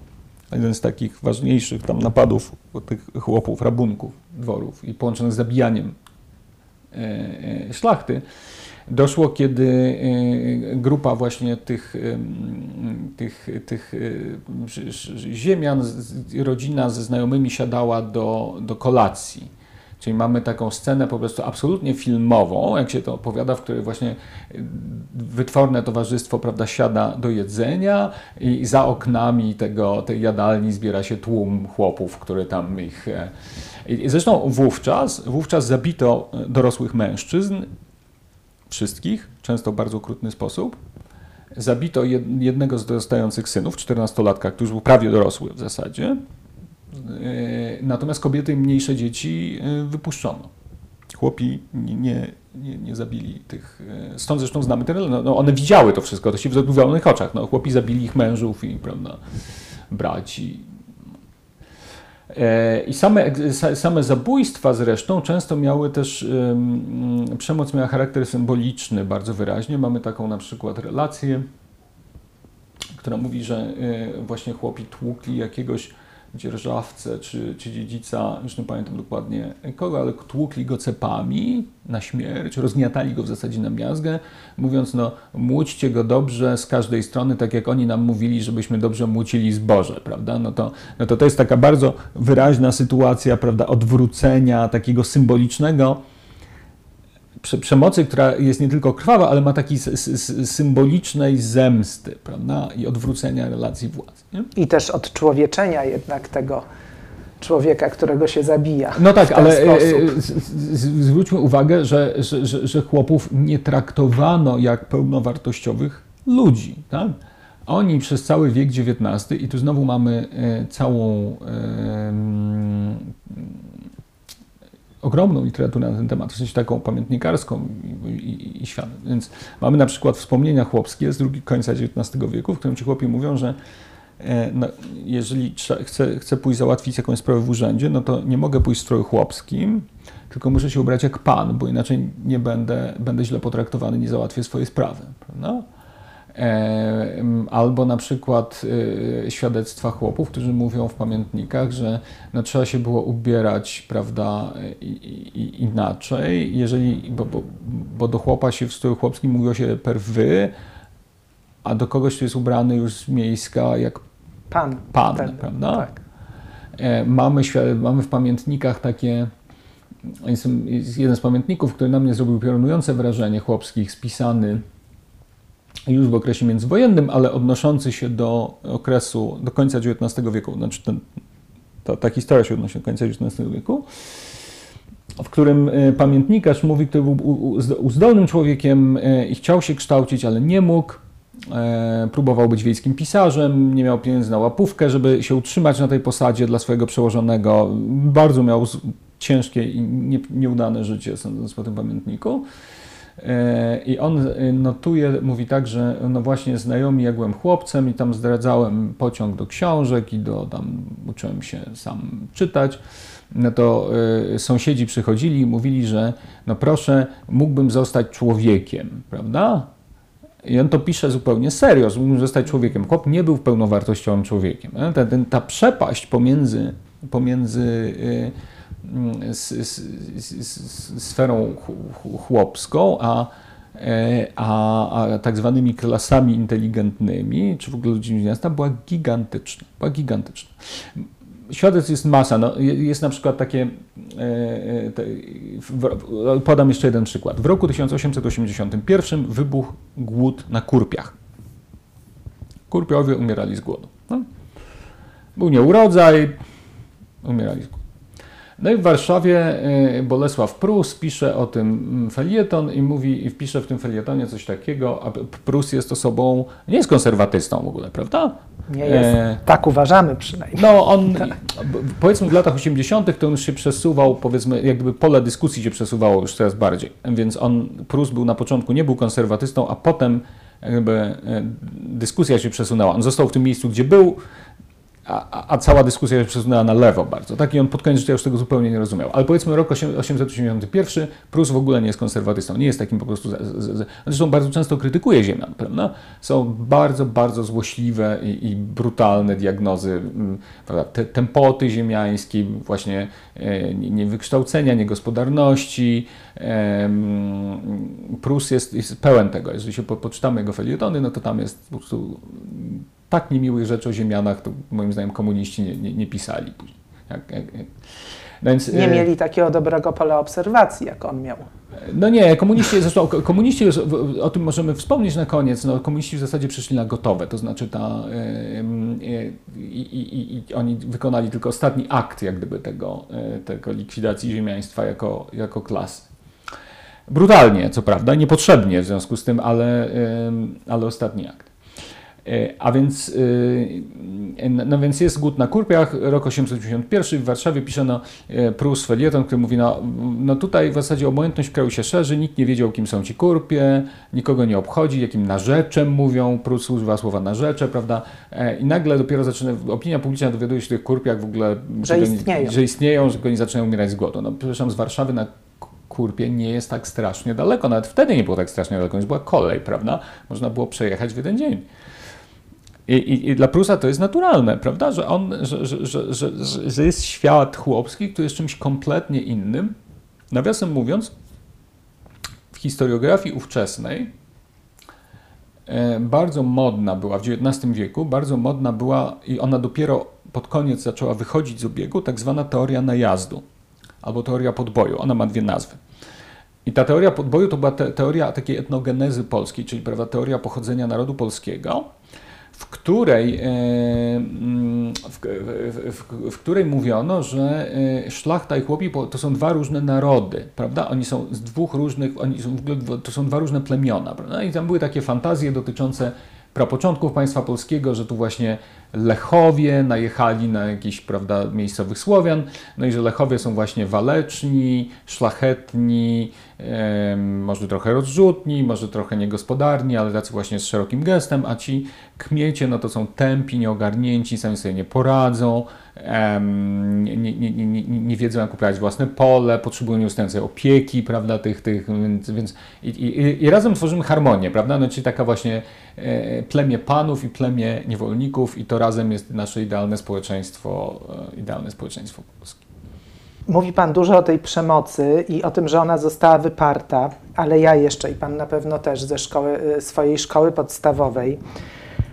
jeden z takich ważniejszych tam napadów tych chłopów, rabunków dworów i połączonych z zabijaniem e, e, szlachty, doszło, kiedy y, grupa właśnie tych, tych, tych y, ziemian, rodzina ze znajomymi siadała do, do kolacji. Czyli mamy taką scenę po prostu absolutnie filmową, jak się to opowiada, w której właśnie y, wytworne towarzystwo prawda, siada do jedzenia i za oknami tego, tej jadalni zbiera się tłum chłopów, który tam ich... E, zresztą wówczas, wówczas zabito dorosłych mężczyzn wszystkich, często w bardzo okrutny sposób. Zabito jednego z dorastających synów, 14-latka, który był prawie dorosły w zasadzie. E, natomiast kobiety i mniejsze dzieci e, wypuszczono. Chłopi nie, nie, nie zabili tych. E, stąd zresztą znamy ten. No, one widziały to wszystko, to się w zadłużonych oczach. No, chłopi zabili ich mężów i prawda, braci I same, same zabójstwa zresztą często miały też, przemoc miała charakter symboliczny bardzo wyraźnie. Mamy taką na przykład relację, która mówi, że e, właśnie chłopi tłukli jakiegoś dzierżawcę czy, czy dziedzica, już nie pamiętam dokładnie kogo, ale tłukli go cepami na śmierć, rozgniatali go w zasadzie na miazgę, mówiąc, no młóćcie go dobrze z każdej strony, tak jak oni nam mówili, żebyśmy dobrze młócili zboże, prawda? No to, no to to jest taka bardzo wyraźna sytuacja, prawda, odwrócenia takiego symbolicznego przemocy, która jest nie tylko krwawa, ale ma takiej symbolicznej zemsty prawda? i odwrócenia relacji władzy. Nie? I też odczłowieczenia jednak tego człowieka, którego się zabija. No tak, ale e, e, zwróćmy uwagę, że, że, że, że, chłopów nie traktowano jak pełnowartościowych ludzi. Tak? Oni przez cały wiek XIX, i tu znowu mamy e, całą ogromną literaturę na ten temat, w sensie taką pamiętnikarską i, i, i świat. Więc mamy na przykład wspomnienia chłopskie z drugiego końca XIX wieku, w którym ci chłopi mówią, że e, no, jeżeli chcę, chcę pójść załatwić jakąś sprawę w urzędzie, no to nie mogę pójść w stroju chłopskim, tylko muszę się ubrać jak pan, bo inaczej nie będę, będę źle potraktowany, nie załatwię swojej sprawy. Prawda? Albo na przykład y, świadectwa chłopów, którzy mówią w pamiętnikach, że no, trzeba się było ubierać prawda, inaczej, jeżeli, bo, bo, bo do chłopa się w stroju chłopskim mówiło się per wy, a do kogoś, kto jest ubrany już z miejska jak pan, pan prawda? Tak. E, mamy, mamy w pamiętnikach takie jest jeden z pamiętników, który na mnie zrobił piorunujące wrażenie, chłopskich, spisany już w okresie międzywojennym, ale odnoszący się do okresu, do końca XIX wieku, znaczy ten, ta, ta historia się odnosi do końca XIX wieku, w którym e, pamiętnikarz mówi, który był uzdolnym człowiekiem e, i chciał się kształcić, ale nie mógł. E, próbował być wiejskim pisarzem, nie miał pieniędzy na łapówkę, żeby się utrzymać na tej posadzie dla swojego przełożonego. Bardzo miał ciężkie i nie, nieudane życie, sądząc po tym pamiętniku. E, I on e, notuje, mówi tak, że no właśnie znajomi, jak byłem chłopcem i tam zdradzałem pociąg do książek i do tam uczyłem się sam czytać, no to y, sąsiedzi przychodzili i mówili, że no proszę, mógłbym zostać człowiekiem, prawda? I on to pisze zupełnie serio, że mógłbym zostać człowiekiem. Chłop nie był pełnowartościowym człowiekiem. Ta, ta przepaść pomiędzy, pomiędzy sferą chłopską, a, e, a, a tak zwanymi klasami inteligentnymi, czy w ogóle ludźmi z miasta, była gigantyczna. Była gigantyczna. Świadectw jest masa. No, jest na przykład takie, e, e, te, podam jeszcze jeden przykład. W roku 1881 wybuchł głód na Kurpiach. Kurpiowie umierali z głodu. No. Był nieurodzaj, umierali z głodu. No i w Warszawie y, Bolesław Prus pisze o tym mm, felieton i mówi, i wpisze w tym felietonie coś takiego, a Prus jest osobą, nie jest konserwatystą w ogóle, prawda? Nie jest. E... Tak uważamy przynajmniej. No on, tak. powiedzmy w latach 80. to on już się przesuwał, powiedzmy, jakby pole dyskusji się przesuwało już coraz bardziej. Więc on, Prus był na początku, nie był konserwatystą, a potem jakby e, dyskusja się przesunęła. On został w tym miejscu, gdzie był, a, a, cała dyskusja się przesunęła na lewo bardzo. Tak i on pod koniec życia już tego zupełnie nie rozumiał. Ale powiedzmy rok 881, Prus w ogóle nie jest konserwatystą, nie jest takim po prostu... Zresztą bardzo często krytykuje Ziemian, prawda? Są bardzo, bardzo złośliwe i, i brutalne diagnozy mm, prawda? Te, tempoty ziemiańskiej, właśnie e, niewykształcenia, niegospodarności. E, Prus jest, jest pełen tego. Jeżeli się po, poczytamy jego felietony, no to tam jest po prostu tak niemiłych rzeczy o ziemianach, to moim zdaniem komuniści nie, nie, nie pisali później. Jak, jak, jak. No więc, nie e, mieli takiego dobrego pola obserwacji, jak on miał. No nie, komuniści, zresztą komuniści, o tym możemy wspomnieć na koniec, no, komuniści w zasadzie przyszli na gotowe, to znaczy ta, i, i, i oni wykonali tylko ostatni akt jak gdyby tego, e, tego likwidacji ziemiaństwa jako, jako klasy. Brutalnie, co prawda, niepotrzebnie w związku z tym, ale, ale ostatni akt. E, a więc, e, no więc jest głód na Kurpiach, rok 881 w Warszawie piszeno e, Prus felieton, który mówi, no, no tutaj w zasadzie obojętność w kraju się szerzy, nikt nie wiedział kim są ci Kurpie, nikogo nie obchodzi, jakim narzeczem mówią, Prus używa słowa narzecze, prawda, i nagle dopiero zaczyna, opinia publiczna dowiaduje się o tych Kurpiach w ogóle, że, istnieją. że istnieją, że oni zaczynają umierać z głodu. No przepraszam, z Warszawy na Kurpie nie jest tak strasznie daleko, nawet wtedy nie było tak strasznie daleko, więc była kolej, prawda, można było przejechać w jeden dzień. I, i, I, dla Prusa to jest naturalne, prawda? Że, on, że, że, że, że, jest świat chłopski, który jest czymś kompletnie innym. Nawiasem mówiąc, w historiografii ówczesnej e, bardzo modna była, w XIX wieku, bardzo modna była i ona dopiero pod koniec zaczęła wychodzić z obiegu, tak zwana teoria najazdu albo teoria podboju. Ona ma dwie nazwy. I ta teoria podboju to była te, teoria takiej etnogenezy polskiej, czyli prawda, teoria pochodzenia narodu polskiego, w której, e, mm, w, w, w, której mówiono, że e, szlachta i chłopi to są dwa różne narody, prawda? Oni są z dwóch różnych, oni są, to są dwa różne plemiona, prawda? I tam były takie fantazje dotyczące prapoczątków państwa polskiego, że tu właśnie Lechowie najechali na jakichś prawda, miejscowych Słowian, no i że Lechowie są właśnie waleczni, szlachetni, e, może trochę rozrzutni, może trochę niegospodarni, ale tacy właśnie z szerokim gestem, a ci kmiecie no to są tępi, nieogarnięci, sami sobie nie poradzą, nie, nie, nie, nie, wiedzą jak uprawiać własne pole, potrzebują nieustającej opieki, prawda, tych, tych więc, więc i, i, i razem tworzymy harmonię, prawda, no czyli taka właśnie e, plemię panów i plemię niewolników i to razem jest nasze idealne społeczeństwo, e, idealne społeczeństwo polskie. Mówi Pan dużo o tej przemocy i o tym, że ona została wyparta, ale ja jeszcze i Pan na pewno też ze szkoły, e, swojej szkoły podstawowej.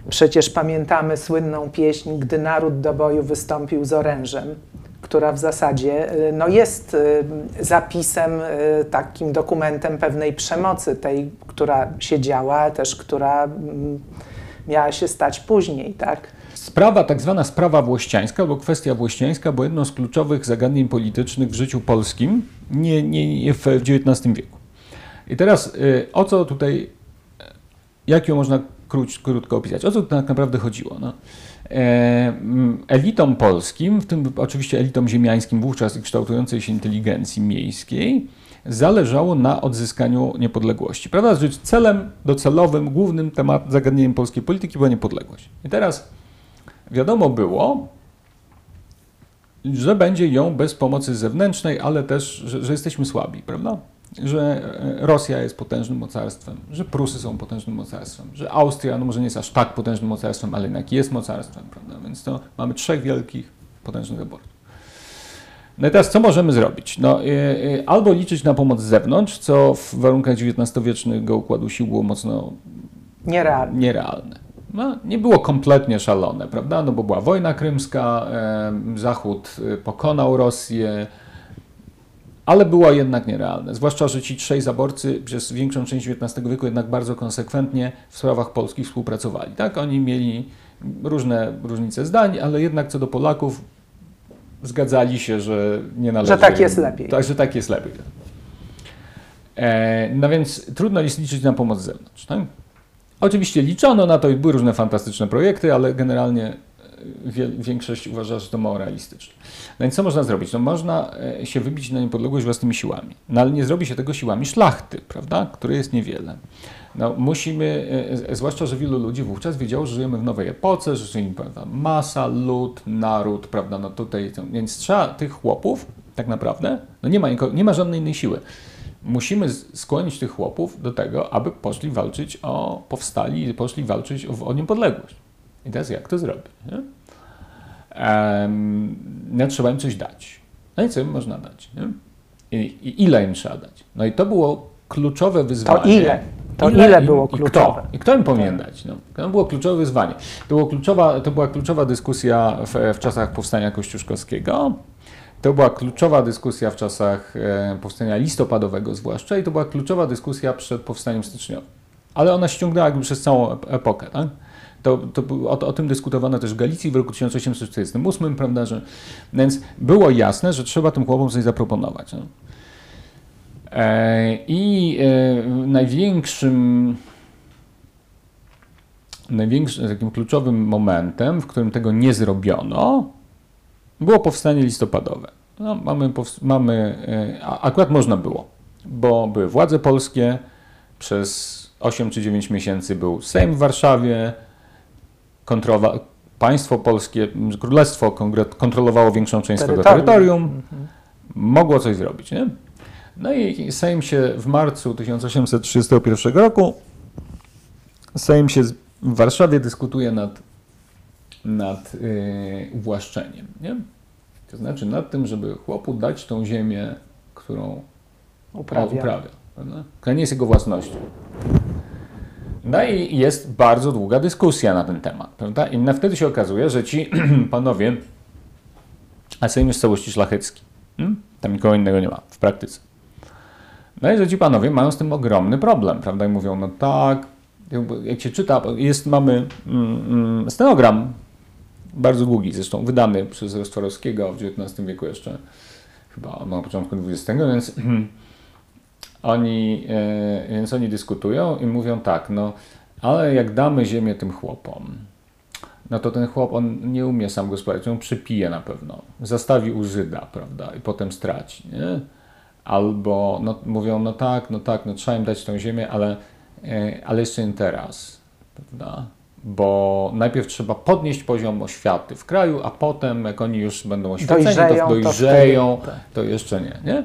Przecież pamiętamy słynną pieśń, gdy naród do boju wystąpił z orężem, która w zasadzie e, no, jest zapisem, takim dokumentem pewnej przemocy, tej, która się działa, też która mm, miała się stać później, tak? Sprawa, tak zwana sprawa włościańska, albo kwestia włościańska, była jedną z kluczowych zagadnień politycznych w życiu polskim nie, nie, nie w XIX wieku. I teraz y, o co tutaj, jak ją można króć, krótko opisać, o co tak naprawdę chodziło? No? E, elitom polskim, w tym oczywiście elitom ziemiańskim wówczas kształtującej się inteligencji miejskiej, zależało na odzyskaniu niepodległości. Prawda rzecz, celem docelowym, głównym temat, zagadnieniem polskiej polityki była niepodległość. I teraz wiadomo było, że będzie ją bez pomocy zewnętrznej, ale też, że, że, jesteśmy słabi, prawda? Że e, Rosja jest potężnym mocarstwem, że Prusy są potężnym mocarstwem, że Austria, no może nie jest aż tak potężnym mocarstwem, ale jednak jest mocarstwem, prawda? Więc to mamy trzech wielkich, potężnych zaborców. No i teraz co możemy zrobić? No, y, y, albo liczyć na pomoc z zewnątrz, co w warunkach XIX-wiecznego układu sił było mocno nierealne. nierealne. No, nie było kompletnie szalone, prawda? No bo była wojna krymska, e, Zachód pokonał Rosję, ale było jednak nierealne. Zwłaszcza, że ci trzej zaborcy przez większą część XIX wieku jednak bardzo konsekwentnie w sprawach polskich współpracowali. Tak? Oni mieli różne różnice zdań, ale jednak co do Polaków zgadzali się, że nie należy... Że tak jest lepiej. Tak, że tak jest lepiej. E, no więc trudno jest liczyć na pomoc z zewnątrz. Tak? Oczywiście liczono na to i były różne fantastyczne projekty, ale generalnie większość uważa, że to mało realistyczne. No więc co można zrobić? No można e, się wybić na niepodległość własnymi siłami, no ale nie zrobi się tego siłami szlachty, prawda, które jest niewiele. No, musimy, e, e, zwłaszcza, że wielu ludzi wówczas wiedziało, że żyjemy w nowej epoce, że żyjemy, prawda, masa, lud, naród, prawda, no tutaj, więc trzeba tych chłopów, tak naprawdę, no nie ma, nie ma żadnej innej siły. Musimy skłonić tych chłopów do tego, aby poszli walczyć o, powstali, poszli walczyć o, o niepodległość. I teraz jak to zrobić? Nie? No, trzeba im coś dać. No i co im można dać? I, I, ile im trzeba dać? No i to było kluczowe wyzwanie. To ile? To ile, ile było kluczowe? I kto, I kto im powinien dać? No, to było kluczowe wyzwanie. To, było kluczowa, to była kluczowa dyskusja w, w czasach powstania kościuszkowskiego. To była kluczowa dyskusja w czasach e, powstania listopadowego zwłaszcza i to była kluczowa dyskusja przed powstaniem styczniowym. Ale ona ściągnęła jakby przez całą epokę. Tak? To, to o, o, tym dyskutowano też w Galicji w roku 1848, prawda, że, więc było jasne, że trzeba tym chłopom coś zaproponować. No. E, I e, największym, największym takim kluczowym momentem, w którym tego nie zrobiono, było powstanie listopadowe. No, mamy, mamy, e, akurat można było, bo były władze polskie, przez 8 czy 9 miesięcy był Sejm w Warszawie, kontrola, państwo polskie, królestwo kontrolowało większą część swojego terytorium, mhm. mogło coś zrobić. Nie? No i Sejm się w marcu 1831 roku, Sejm się w Warszawie dyskutuje nad, nad yy, uwłaszczeniem. Nie? To znaczy nad tym, żeby chłopu dać tą ziemię, którą uprawia. uprawia która nie jest jego własnością. No i jest bardzo długa dyskusja na ten temat. Prawda? I wtedy się okazuje, że ci panowie, a Sejm jest całości szlachecki. Hmm? Tam nikogo innego nie ma w praktyce. No i że ci panowie mają z tym ogromny problem, prawda? I mówią, no tak, jak się czyta, jest, mamy mm, mm, stenogram, bardzo długi zresztą, wydany przez Rostworowskiego w XIX wieku jeszcze, chyba na początku XX, więc oni, e, więc oni dyskutują i mówią tak, no Ale jak damy ziemię tym chłopom, no to ten chłop, on nie umie sam gospodarować, on przypije na pewno, zastawi u Żyda, prawda, i potem straci, nie? Albo no, mówią, no tak, no tak, no trzeba im dać tą ziemię, ale, e, ale jeszcze nie teraz, prawda? Bo najpierw trzeba podnieść poziom oświaty w kraju, a potem, jak oni już będą oświeceni, Dojrzeją, to to dojrzeją, tak. to jeszcze nie, nie?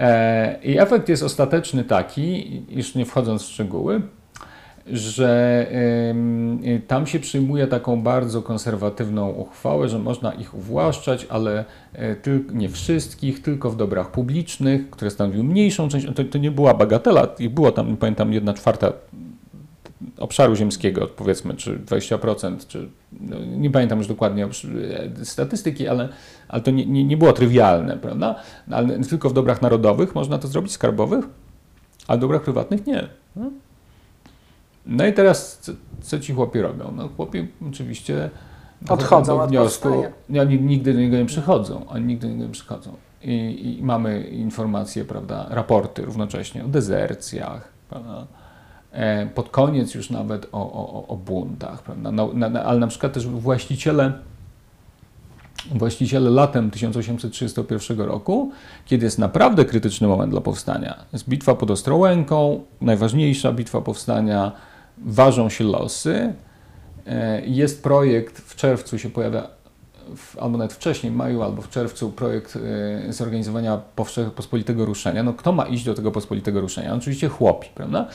E, I efekt jest ostateczny taki, już nie wchodząc w szczegóły, że tam się przyjmuje taką bardzo konserwatywną uchwałę, że można ich uwłaszczać, ale tyl, nie wszystkich, tylko w dobrach publicznych, które stanowiły mniejszą część. To, to nie była bagatela, było tam, pamiętam, jedna czwarta obszaru ziemskiego, powiedzmy, czy 20%, czy no, nie pamiętam już dokładnie e, statystyki, ale, ale to nie, nie, nie było trywialne, prawda? No, ale tylko w dobrach narodowych można to zrobić, skarbowych, a w dobrach prywatnych nie. No, no i teraz co, co ci chłopi robią? No chłopi oczywiście Odchodzą do od wniosku, powstania. nie, oni nigdy do niego nie przychodzą, oni nigdy do niego nie przychodzą. I, I mamy informacje, prawda, raporty równocześnie o dezercjach, prawda, pod koniec już nawet o, o, o buntach, prawda, no, na, na, ale na przykład też właściciele Właściciele latem 1831 roku, kiedy jest naprawdę krytyczny moment dla powstania, jest bitwa pod Ostrołęką, najważniejsza bitwa powstania, ważą się losy. E, Jest projekt, w czerwcu się pojawia, w, albo nawet wcześniej, w maju albo w czerwcu, projekt e, zorganizowania powsze- pospolitego ruszenia. No kto ma iść do tego pospolitego ruszenia? No, oczywiście chłopi, prawda?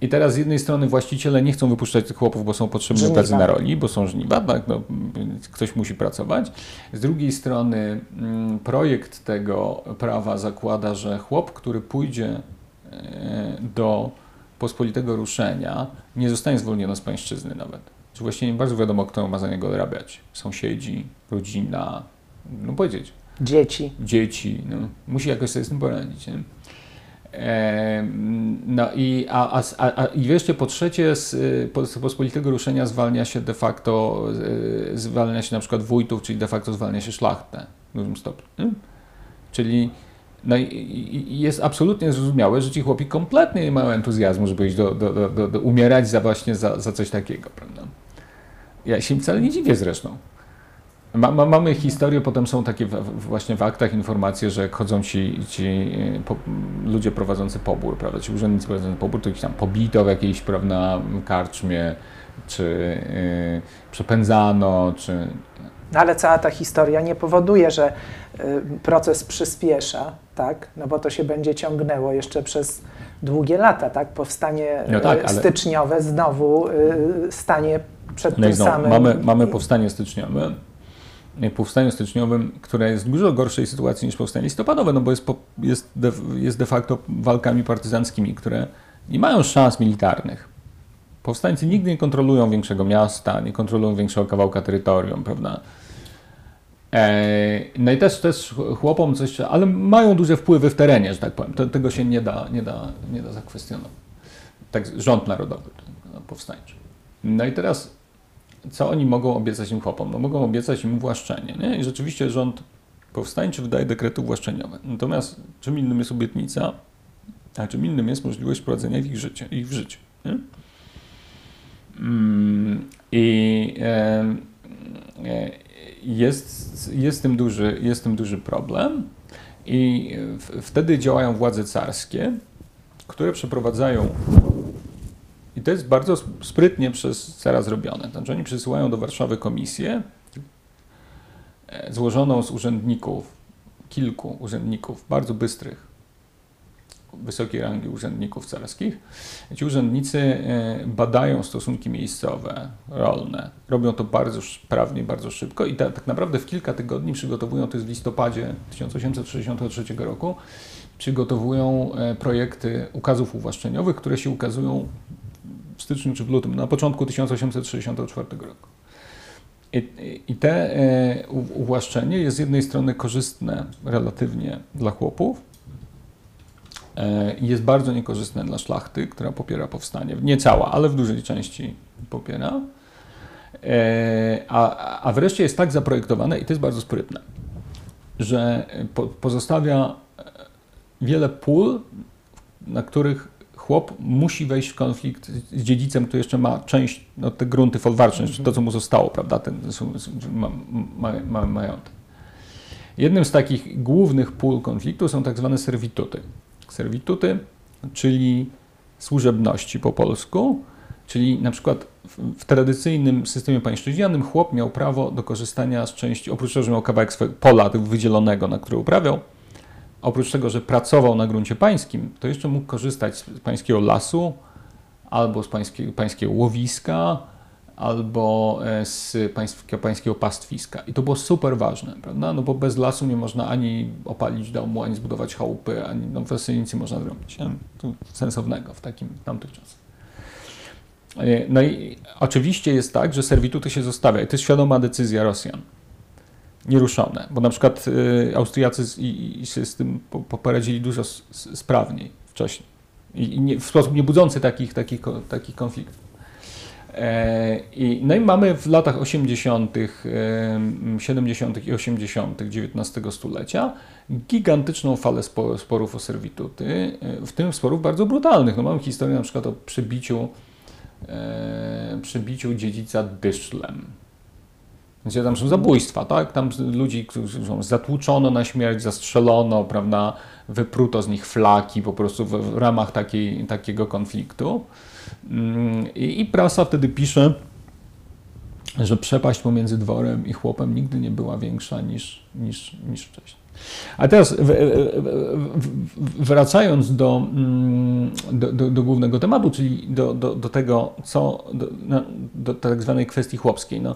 I teraz z jednej strony właściciele nie chcą wypuszczać tych chłopów, bo są potrzebne Żniwa. pracy na roli, bo są żniwa, tak, no, ktoś musi pracować. Z drugiej strony mm, projekt tego prawa zakłada, że chłop, który pójdzie e, do pospolitego ruszenia, nie zostanie zwolniony z pańszczyzny nawet. Czy właściwie nie bardzo wiadomo, kto ma za niego odrabiać. Sąsiedzi, rodzina, no powiedzieć, Dzieci. dzieci, no, musi jakoś sobie z tym poradzić. Nie? No i, a, a, a, i wreszcie po trzecie z y, pos- pospolitego ruszenia zwalnia się de facto, y, zwalnia się na przykład wójtów, czyli de facto zwalnia się szlachtę w dużym stopniu. nie? Czyli no i, jest absolutnie zrozumiałe, że ci chłopi kompletnie nie mają entuzjazmu, żeby iść do, do, do, do, umierać za właśnie za, za coś takiego, prawda? Ja się wcale nie dziwię zresztą. Ma, ma, mamy historię, potem są takie w, właśnie w aktach informacje, że chodzą ci, ci e, po, ludzie prowadzący pobór, prawda, ci urzędnicy prowadzący pobór, to ich tam pobito w jakiejś, prawda, karczmie, czy y, przepędzano, czy... No ale cała ta historia nie powoduje, że y, proces przyspiesza, tak? No bo to się będzie ciągnęło jeszcze przez długie lata, tak? Powstanie No tak, ale- styczniowe znowu y, stanie przed No tym znowu, samym. mamy, mamy powstanie styczniowe, powstaniu styczniowym, które jest w dużo gorszej sytuacji niż powstanie listopadowe, no bo jest, po, jest, de, jest de facto walkami partyzanckimi, które nie mają szans militarnych. Powstańcy nigdy nie kontrolują większego miasta, nie kontrolują większego kawałka terytorium, prawda? E, no i też, też chłopom coś, ale mają duże wpływy w terenie, że tak powiem. Tego się nie da, nie, da, nie da zakwestionować. Tak, rząd narodowy powstańczy. No i teraz co oni mogą obiecać im chłopom? No mogą obiecać im uwłaszczenie. Nie? I rzeczywiście rząd powstańczy wydaje dekrety uwłaszczeniowe. Natomiast czym innym jest obietnica, a czym innym jest możliwość wprowadzenia ich, życie, ich w życie. Nie? Mm, I e, jest, jest, tym duży, jest tym duży problem. I wtedy działają władze carskie, które przeprowadzają i to jest bardzo sprytnie przez cara zrobione. Znaczy oni przysyłają do Warszawy komisję e, złożoną z urzędników, kilku urzędników, bardzo bystrych, wysokiej rangi urzędników carskich. Ci urzędnicy e, badają stosunki miejscowe, rolne. Robią to bardzo sprawnie, bardzo szybko i ta, tak naprawdę w kilka tygodni przygotowują, to jest w listopadzie 1863 roku, przygotowują e, projekty ukazów uwłaszczeniowych, które się ukazują styczniu czy w lutym, na początku 1864 roku. I, te e, uwłaszczenie jest z jednej strony korzystne relatywnie dla chłopów, e, jest bardzo niekorzystne dla szlachty, która popiera powstanie. Nie cała, ale w dużej części popiera. E, a, a wreszcie jest tak zaprojektowane, i to jest bardzo sprytne, że po, pozostawia wiele pól, na których chłop musi wejść w konflikt z dziedzicem, który jeszcze ma część, no, te grunty folwarczne, -hmm. to co mu zostało, prawda, ten ma, ma, ma, majątek. Jednym z takich głównych pól konfliktu są tak zwane servituty. Servituty, czyli służebności po polsku, czyli na przykład w, w tradycyjnym systemie pańszczyźnianym chłop miał prawo do korzystania z części, oprócz tego, że miał kawałek swojego pola wydzielonego, na który uprawiał, oprócz tego, że pracował na gruncie pańskim, to jeszcze mógł korzystać z pańskiego lasu albo z pańskiego, pańskiego łowiska, albo e, z pańskiego, pańskiego pastwiska. I to było super ważne, prawda? No bo bez lasu nie można ani opalić domu, ani zbudować chałupy, ani no, w nic nie można zrobić. Nie? sensownego w takim tamtych czasach. E, no i oczywiście jest tak, że servituty się zostawia i to jest świadoma decyzja Rosjan. Nieruszone, bo na przykład y, Austriacy i, i się z tym poradzili dużo sprawniej wcześniej i, nie, w sposób niebudzący takich, takich, takich konfliktów. E, I, no i mamy w latach 80., 70. i 80. XIX stulecia gigantyczną falę sporów o servituty, w tym sporów bardzo brutalnych. No mamy historię na przykład o przebiciu, e, przebiciu dziedzica Dyszlem. Gdzie tam są zabójstwa, tak? Tam ludzi, którzy są zatłuczono na śmierć, zastrzelono, prawda? Wypruto z nich flaki po prostu w, w ramach takiej, takiego konfliktu. Mm, I, I prasa wtedy pisze, że przepaść pomiędzy dworem i chłopem nigdy nie była większa niż, niż, niż wcześniej. A teraz wracając do, mm, do, do, do, głównego tematu, czyli do, do, do tego, co, do, do tak zwanej kwestii chłopskiej. No,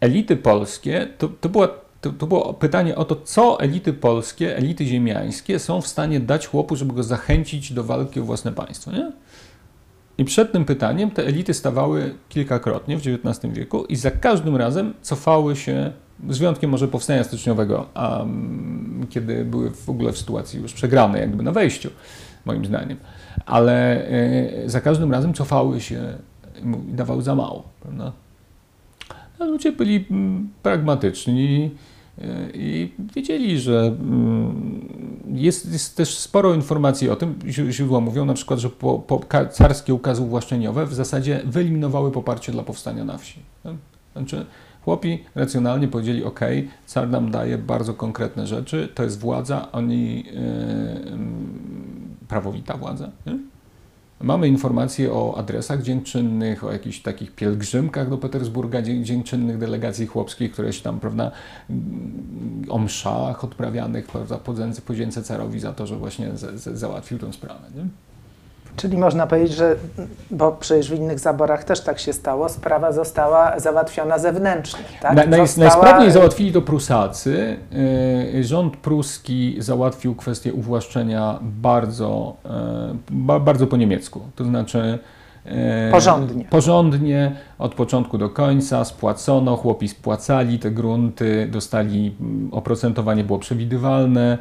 elity polskie, to, to, była, to, to było pytanie o to, co elity polskie, elity ziemiańskie są w stanie dać chłopu, żeby go zachęcić do walki o własne państwo. Nie? I przed tym pytaniem te elity stawały kilkakrotnie w XIX wieku i za każdym razem cofały się, z wyjątkiem może powstania styczniowego, um, kiedy były w ogóle w sytuacji już przegranej, jakby na wejściu, moim zdaniem. Ale y, za każdym razem cofały się i dawały za mało. Prawda? A ludzie byli mm, pragmatyczni i wiedzieli, że mm, jest, jest, też sporo informacji o tym, źródła mówią na przykład, że po, po carskie ukazy uwłaszczeniowe w zasadzie wyeliminowały poparcie dla powstania na wsi. Znaczy, chłopi racjonalnie powiedzieli, ok, car nam daje bardzo konkretne rzeczy, to jest władza, oni, yy, prawowita władza. Nie? Mamy informacje o adresach dziękczynnych, o jakichś takich pielgrzymkach do Petersburga dziękczynnych delegacji chłopskich, które się tam, prawda, o mszach odprawianych, prawda, podzięce carowi za to, że właśnie załatwił tę sprawę. Nie? Czyli można powiedzieć, że, bo przecież w innych zaborach też tak się stało, sprawa została załatwiona zewnętrznie. Tak? Na, naj, została... Najsprawniej załatwili to Prusacy. Y, rząd pruski załatwił kwestię uwłaszczenia bardzo, y, bardzo po niemiecku. To znaczy y, Porządnie. Porządnie, od początku do końca, spłacono, chłopi spłacali te grunty, dostali, oprocentowanie było przewidywalne,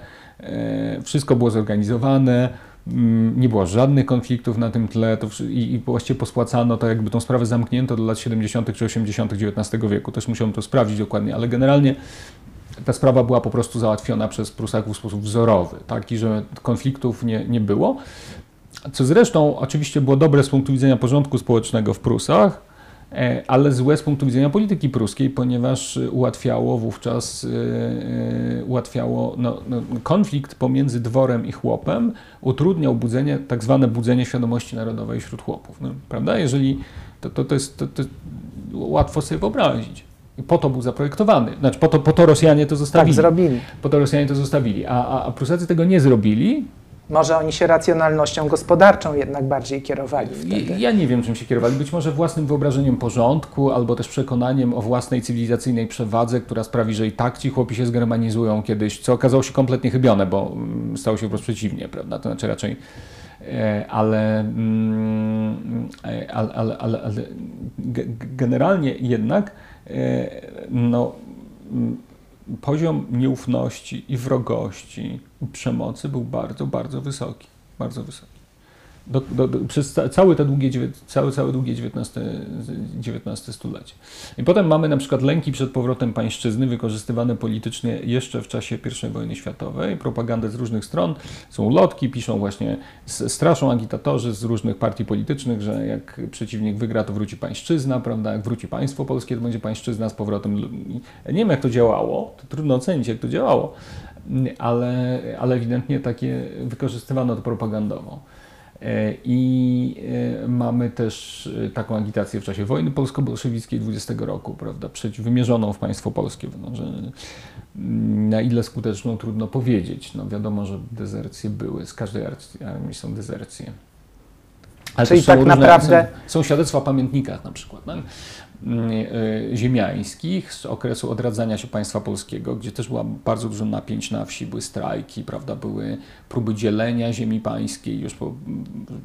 wszystko było zorganizowane. Mm, nie było żadnych konfliktów na tym tle to, i, i właściwie pospłacano to, jakby tą sprawę zamknięto do lat 70. czy 80. XIX wieku. Też musiałem to sprawdzić dokładnie, ale generalnie ta sprawa była po prostu załatwiona przez Prusaków w sposób wzorowy, taki, że konfliktów nie, nie było. Co zresztą oczywiście było dobre z punktu widzenia porządku społecznego w Prusach, ale złe z punktu widzenia polityki pruskiej, ponieważ ułatwiało wówczas e, e, ułatwiało no, no, konflikt pomiędzy dworem i chłopem, utrudniał budzenie, tak zwane budzenie świadomości narodowej wśród chłopów. No, prawda? Jeżeli to, to, to, jest, to, to łatwo sobie wyobrazić. I po to był zaprojektowany. Znaczy, po to, po to Rosjanie to zostawili. Tak, zrobili. Po to Rosjanie to zostawili. A, a, a Prusacy tego nie zrobili, może oni się racjonalnością gospodarczą jednak bardziej kierowali wtedy. Ja nie wiem, czym się kierowali. Być może własnym wyobrażeniem porządku, albo też przekonaniem o własnej cywilizacyjnej przewadze, która sprawi, że i tak ci chłopi się zgermanizują kiedyś, co okazało się kompletnie chybione, bo mm, stało się po prostu przeciwnie, prawda? To znaczy raczej e, ale, mm, e, ale, ale, ale, ale generalnie jednak e, no, mm, poziom nieufności i wrogości i przemocy był bardzo, bardzo wysoki. Bardzo wysoki. Do, do, do, przez całe te długie, całe, całe długie XIX, stulecie. I potem mamy na przykład lęki przed powrotem pańszczyzny, wykorzystywane politycznie jeszcze w czasie I wojny światowej, propagandę z różnych stron, są ulotki, piszą właśnie, straszą agitatorzy z różnych partii politycznych, że jak przeciwnik wygra, to wróci pańszczyzna, prawda, jak wróci państwo polskie, to będzie pańszczyzna z powrotem. Nie wiem, jak to działało, to trudno ocenić, jak to działało, ale, ale ewidentnie takie wykorzystywano to propagandowo. E, I e, mamy też e, taką agitację w czasie wojny polsko-bolszewickiej 20 roku, prawda, przeciw, wymierzoną w państwo polskie. No, że mm, na ile skuteczną trudno powiedzieć. No, wiadomo, że dezercje były, z każdej armii są dezercje. Ale Czyli tak różne, naprawdę. Są, są świadectwa pamiętnikach na przykład. No? Ziemiańskich z okresu odradzania się państwa polskiego, gdzie też była bardzo dużo napięć na wsi, były strajki, prawda, były próby dzielenia ziemi pańskiej, już po,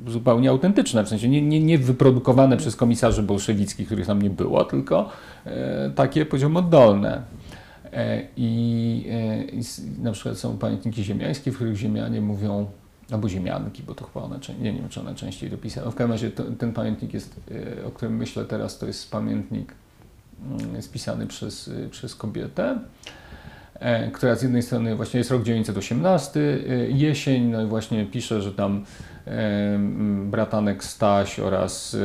zupełnie autentyczne, w sensie nie, nie, nie wyprodukowane przez komisarzy bolszewickich, których tam nie było, tylko e, takie, powiedziałbym, oddolne. E, i, e, I na przykład są pamiętniki ziemiańskie, w których ziemianie mówią albo ziemianki, bo to chyba one, nie wiem, czy one częściej dopisały. W każdym razie to, ten pamiętnik jest, e, o którym myślę teraz, to jest pamiętnik mm, spisany przez, e, przez kobietę, e, która z jednej strony właśnie jest rok 918, jesień, no i właśnie pisze, że tam bratanek Staś oraz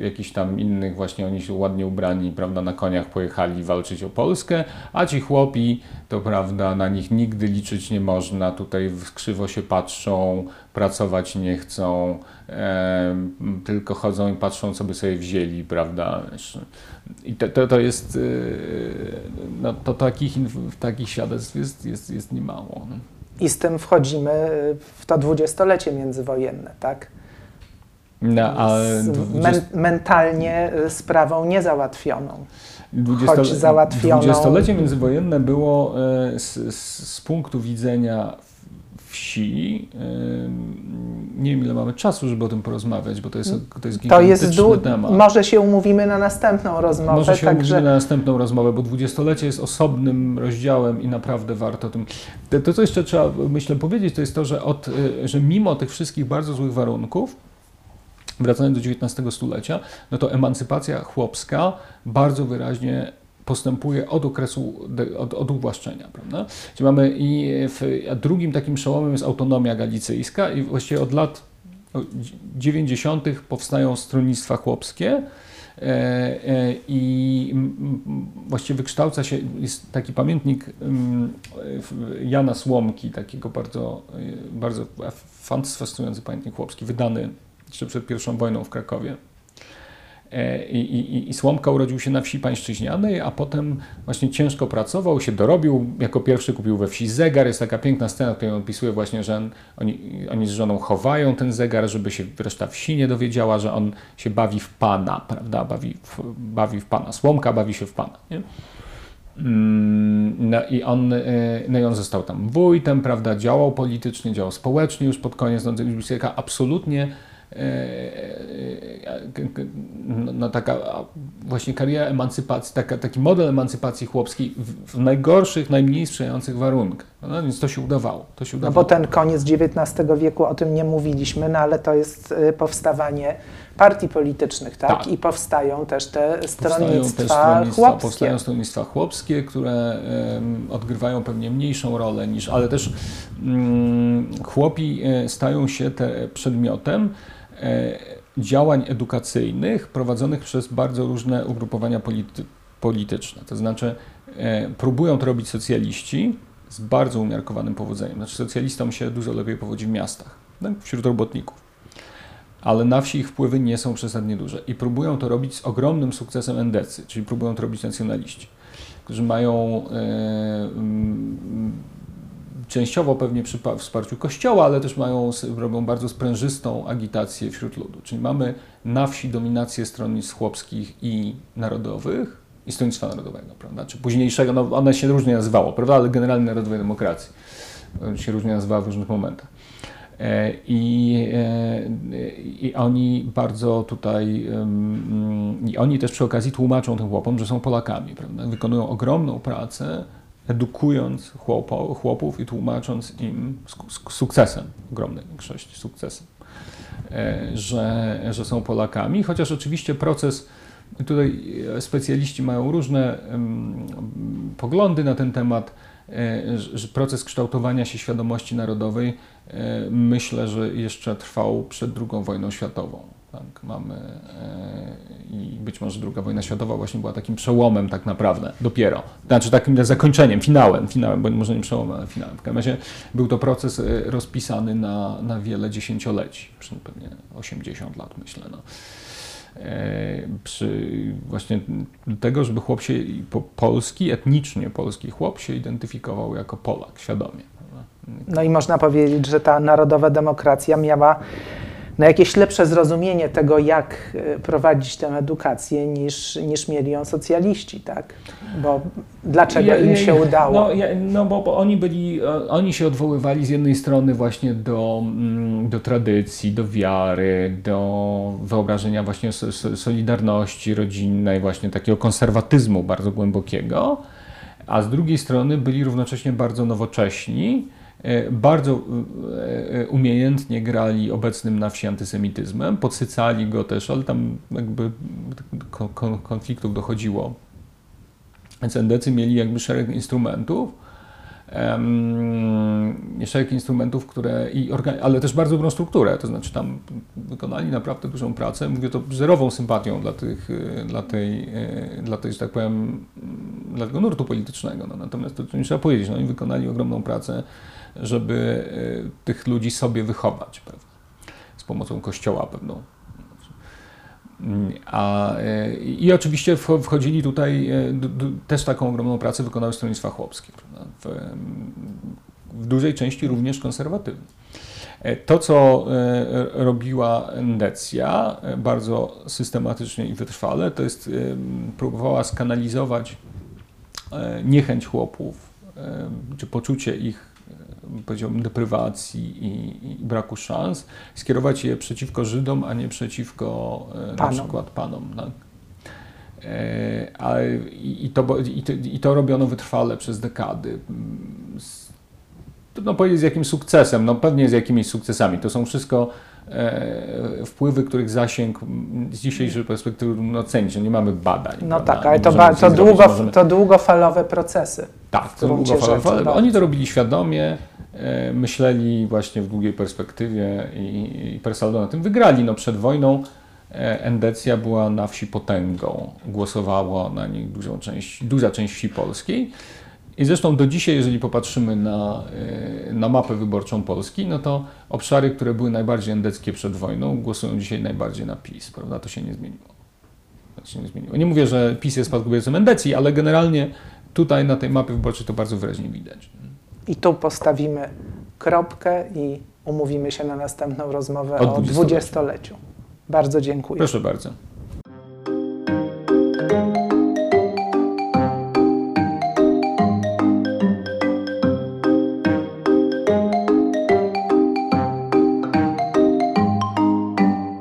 e, jakiś tam innych, właśnie oni się ładnie ubrani, prawda, na koniach pojechali walczyć o Polskę, a ci chłopi, to prawda, na nich nigdy liczyć nie można, tutaj krzywo się patrzą, pracować nie chcą, tylko chodzą i patrzą, co by sobie wzięli, prawda. I to, to, to jest, e, no, to takich, takich świadectw jest, jest, jest niemało. No. I z tym wchodzimy w to dwudziestolecie międzywojenne, tak? No, ale men mentalnie sprawą niezałatwioną. 20, choć załatwioną. Dwudziestolecie międzywojenne było z, z, z punktu widzenia wsi. Nie wiem, ile mamy czasu, żeby o tym porozmawiać, bo to jest, to jest to jest temat. Może się umówimy na następną rozmowę. Może się także... umówimy na następną rozmowę, bo dwudziestolecie jest osobnym rozdziałem i naprawdę warto o tym. To, co jeszcze trzeba, myślę, powiedzieć, to jest to, że, od, y, że mimo tych wszystkich bardzo złych warunków, wracając do XIX stulecia, no to emancypacja chłopska bardzo wyraźnie postępuje od okresu, od, od uwłaszczenia. Prawda? Czyli mamy i w, drugim takim przełomem jest autonomia galicyjska i właściwie od lat 90. powstają stronnictwa chłopskie. E, e, I właściwie wykształca się, jest taki pamiętnik Jana Słomki, takiego bardzo, e, bardzo fascynujący pamiętnik chłopski, wydany jeszcze przed pierwszą wojną w Krakowie. E, I, i, I, Słomka urodził się na wsi pańszczyźnianej, a potem właśnie ciężko pracował, się dorobił. Jako pierwszy kupił we wsi zegar. Jest taka piękna scena, on opisuje właśnie, że oni, oni z żoną chowają ten zegar, żeby się reszta wsi nie dowiedziała, że on się bawi w pana, prawda? Bawi w, bawi w pana. Słomka bawi się w pana. Nie? Mm, no i, on, e, no i on został tam wójtem, prawda? Działał politycznie, działał społecznie już pod koniec. No, absolutnie E, e, no, no, taka właśnie kariera emancypacji, taka, taki model emancypacji chłopskiej w, w najgorszych, najmniej sprzyjających warunkach. No, więc to się udawało. To się udawało. No bo ten koniec XIX wieku, o tym nie mówiliśmy, no ale to jest e, powstawanie partii politycznych, tak? tak. I powstają też te stronnictwa, też stronnictwa chłopskie. Powstają stronnictwa chłopskie, które um, odgrywają pewnie mniejszą rolę niż, ale też um, chłopi stają się te przedmiotem E, działań edukacyjnych prowadzonych przez bardzo różne ugrupowania polity polityczne. To znaczy, e, próbują to robić socjaliści z bardzo umiarkowanym powodzeniem. Znaczy, socjalistom się dużo lepiej powodzi w miastach, tak? wśród robotników. Ale na wsi ich wpływy nie są przesadnie duże. I próbują to robić z ogromnym sukcesem endecy, czyli próbują to robić nacjonaliści, którzy mają e, częściowo pewnie przy wsparciu Kościoła, ale też mają, robią bardzo sprężystą agitację wśród ludu. Czyli mamy na wsi dominację stronnictw chłopskich i narodowych, i Stronnictwa Narodowego, prawda? Czy późniejszego, no one się różnie nazywało, prawda? Ale generalnie Narodowej Demokracji się różnie nazywała w różnych momentach. E, I, e, I oni bardzo tutaj, i oni też przy okazji tłumaczą tym chłopom, że są Polakami, prawda? Wykonują ogromną pracę edukując chłopo, chłopów i tłumacząc im z, sukcesem, ogromnej większości sukcesem, że, że są Polakami, chociaż oczywiście proces, tutaj specjaliści mają różne poglądy na ten temat, że proces kształtowania się świadomości narodowej myślę, że jeszcze trwał przed II wojną światową. Tak, mamy e, i być może druga wojna światowa właśnie była takim przełomem tak naprawdę, dopiero. Znaczy takim zakończeniem, finałem, finałem, bo może nie przełomem, ale finałem. W każdym razie był to proces e, rozpisany na, na wiele dziesięcioleci, pewnie 80 lat myślę. No. E, przy właśnie tego, żeby chłop się, polski, etnicznie polski chłop się identyfikował jako Polak, świadomie. No i można powiedzieć, że ta narodowa demokracja miała na jakieś lepsze zrozumienie tego, jak e, prowadzić tę edukację, niż, niż mieli ją socjaliści, tak? Bo dlaczego im się udało? No, no bo, bo, oni byli, oni się odwoływali z jednej strony właśnie do, mm, do tradycji, do wiary, do wyobrażenia właśnie solidarności rodzinnej, właśnie takiego konserwatyzmu bardzo głębokiego, a z drugiej strony byli równocześnie bardzo nowocześni, bardzo e, e, umiejętnie grali obecnym na wsi antysemityzmem, podsycali go też, ale tam jakby konfliktów dochodziło. Więc mieli jakby szereg instrumentów, szereg instrumentów, które, i ale też bardzo dobrą strukturę, to znaczy tam wykonali naprawdę dużą pracę. Mówię to zerową sympatią dla, tych, dla, tej, dla tej, że tak powiem, dla tego nurtu politycznego. No, natomiast to, to trzeba powiedzieć, no, oni wykonali ogromną pracę żeby e, tych ludzi sobie wychować prawda? z pomocą kościoła pewną. A, e, I oczywiście wchodzili tutaj, e, też taką ogromną pracę wykonały stronnictwa chłopskie, w, w dużej części również konserwatywne. To, co robiła Endecja bardzo systematycznie i wytrwale, to jest próbowała skanalizować niechęć chłopów, czy poczucie ich powiedziałbym, deprywacji i, i, braku szans, skierować je przeciwko Żydom, a nie przeciwko e, na przykład Panom. Tak? A, i, to, i, to, I to robiono wytrwale przez dekady. Trudno powiedzieć z jakim sukcesem, no pewnie z jakimiś sukcesami. To są wszystko e, wpływy, których zasięg z dzisiejszej perspektywy trudno ocenić. No nie mamy badań. No prawda? tak, ale to, ba, to, długo, możemy... to długofalowe procesy. Tak, to długofalowe. Oni to robili świadomie. E, myśleli właśnie w długiej perspektywie i, i Persaldo na tym wygrali. No przed wojną e, Endecja była na wsi potęgą, głosowało na niej dużą część, duża część wsi polskiej. I zresztą do dzisiaj, jeżeli popatrzymy na, e, na mapę wyborczą Polski, no to obszary, które były najbardziej endeckie przed wojną, głosują dzisiaj najbardziej na PiS, prawda? To się nie zmieniło. To się nie zmieniło. Nie mówię, że PiS jest spadkobiercą Endecji, ale generalnie tutaj na tej mapie wyborczej to bardzo wyraźnie widać. I tu postawimy kropkę i umówimy się na następną rozmowę o dwudziestoleciu. Bardzo dziękuję. Proszę bardzo.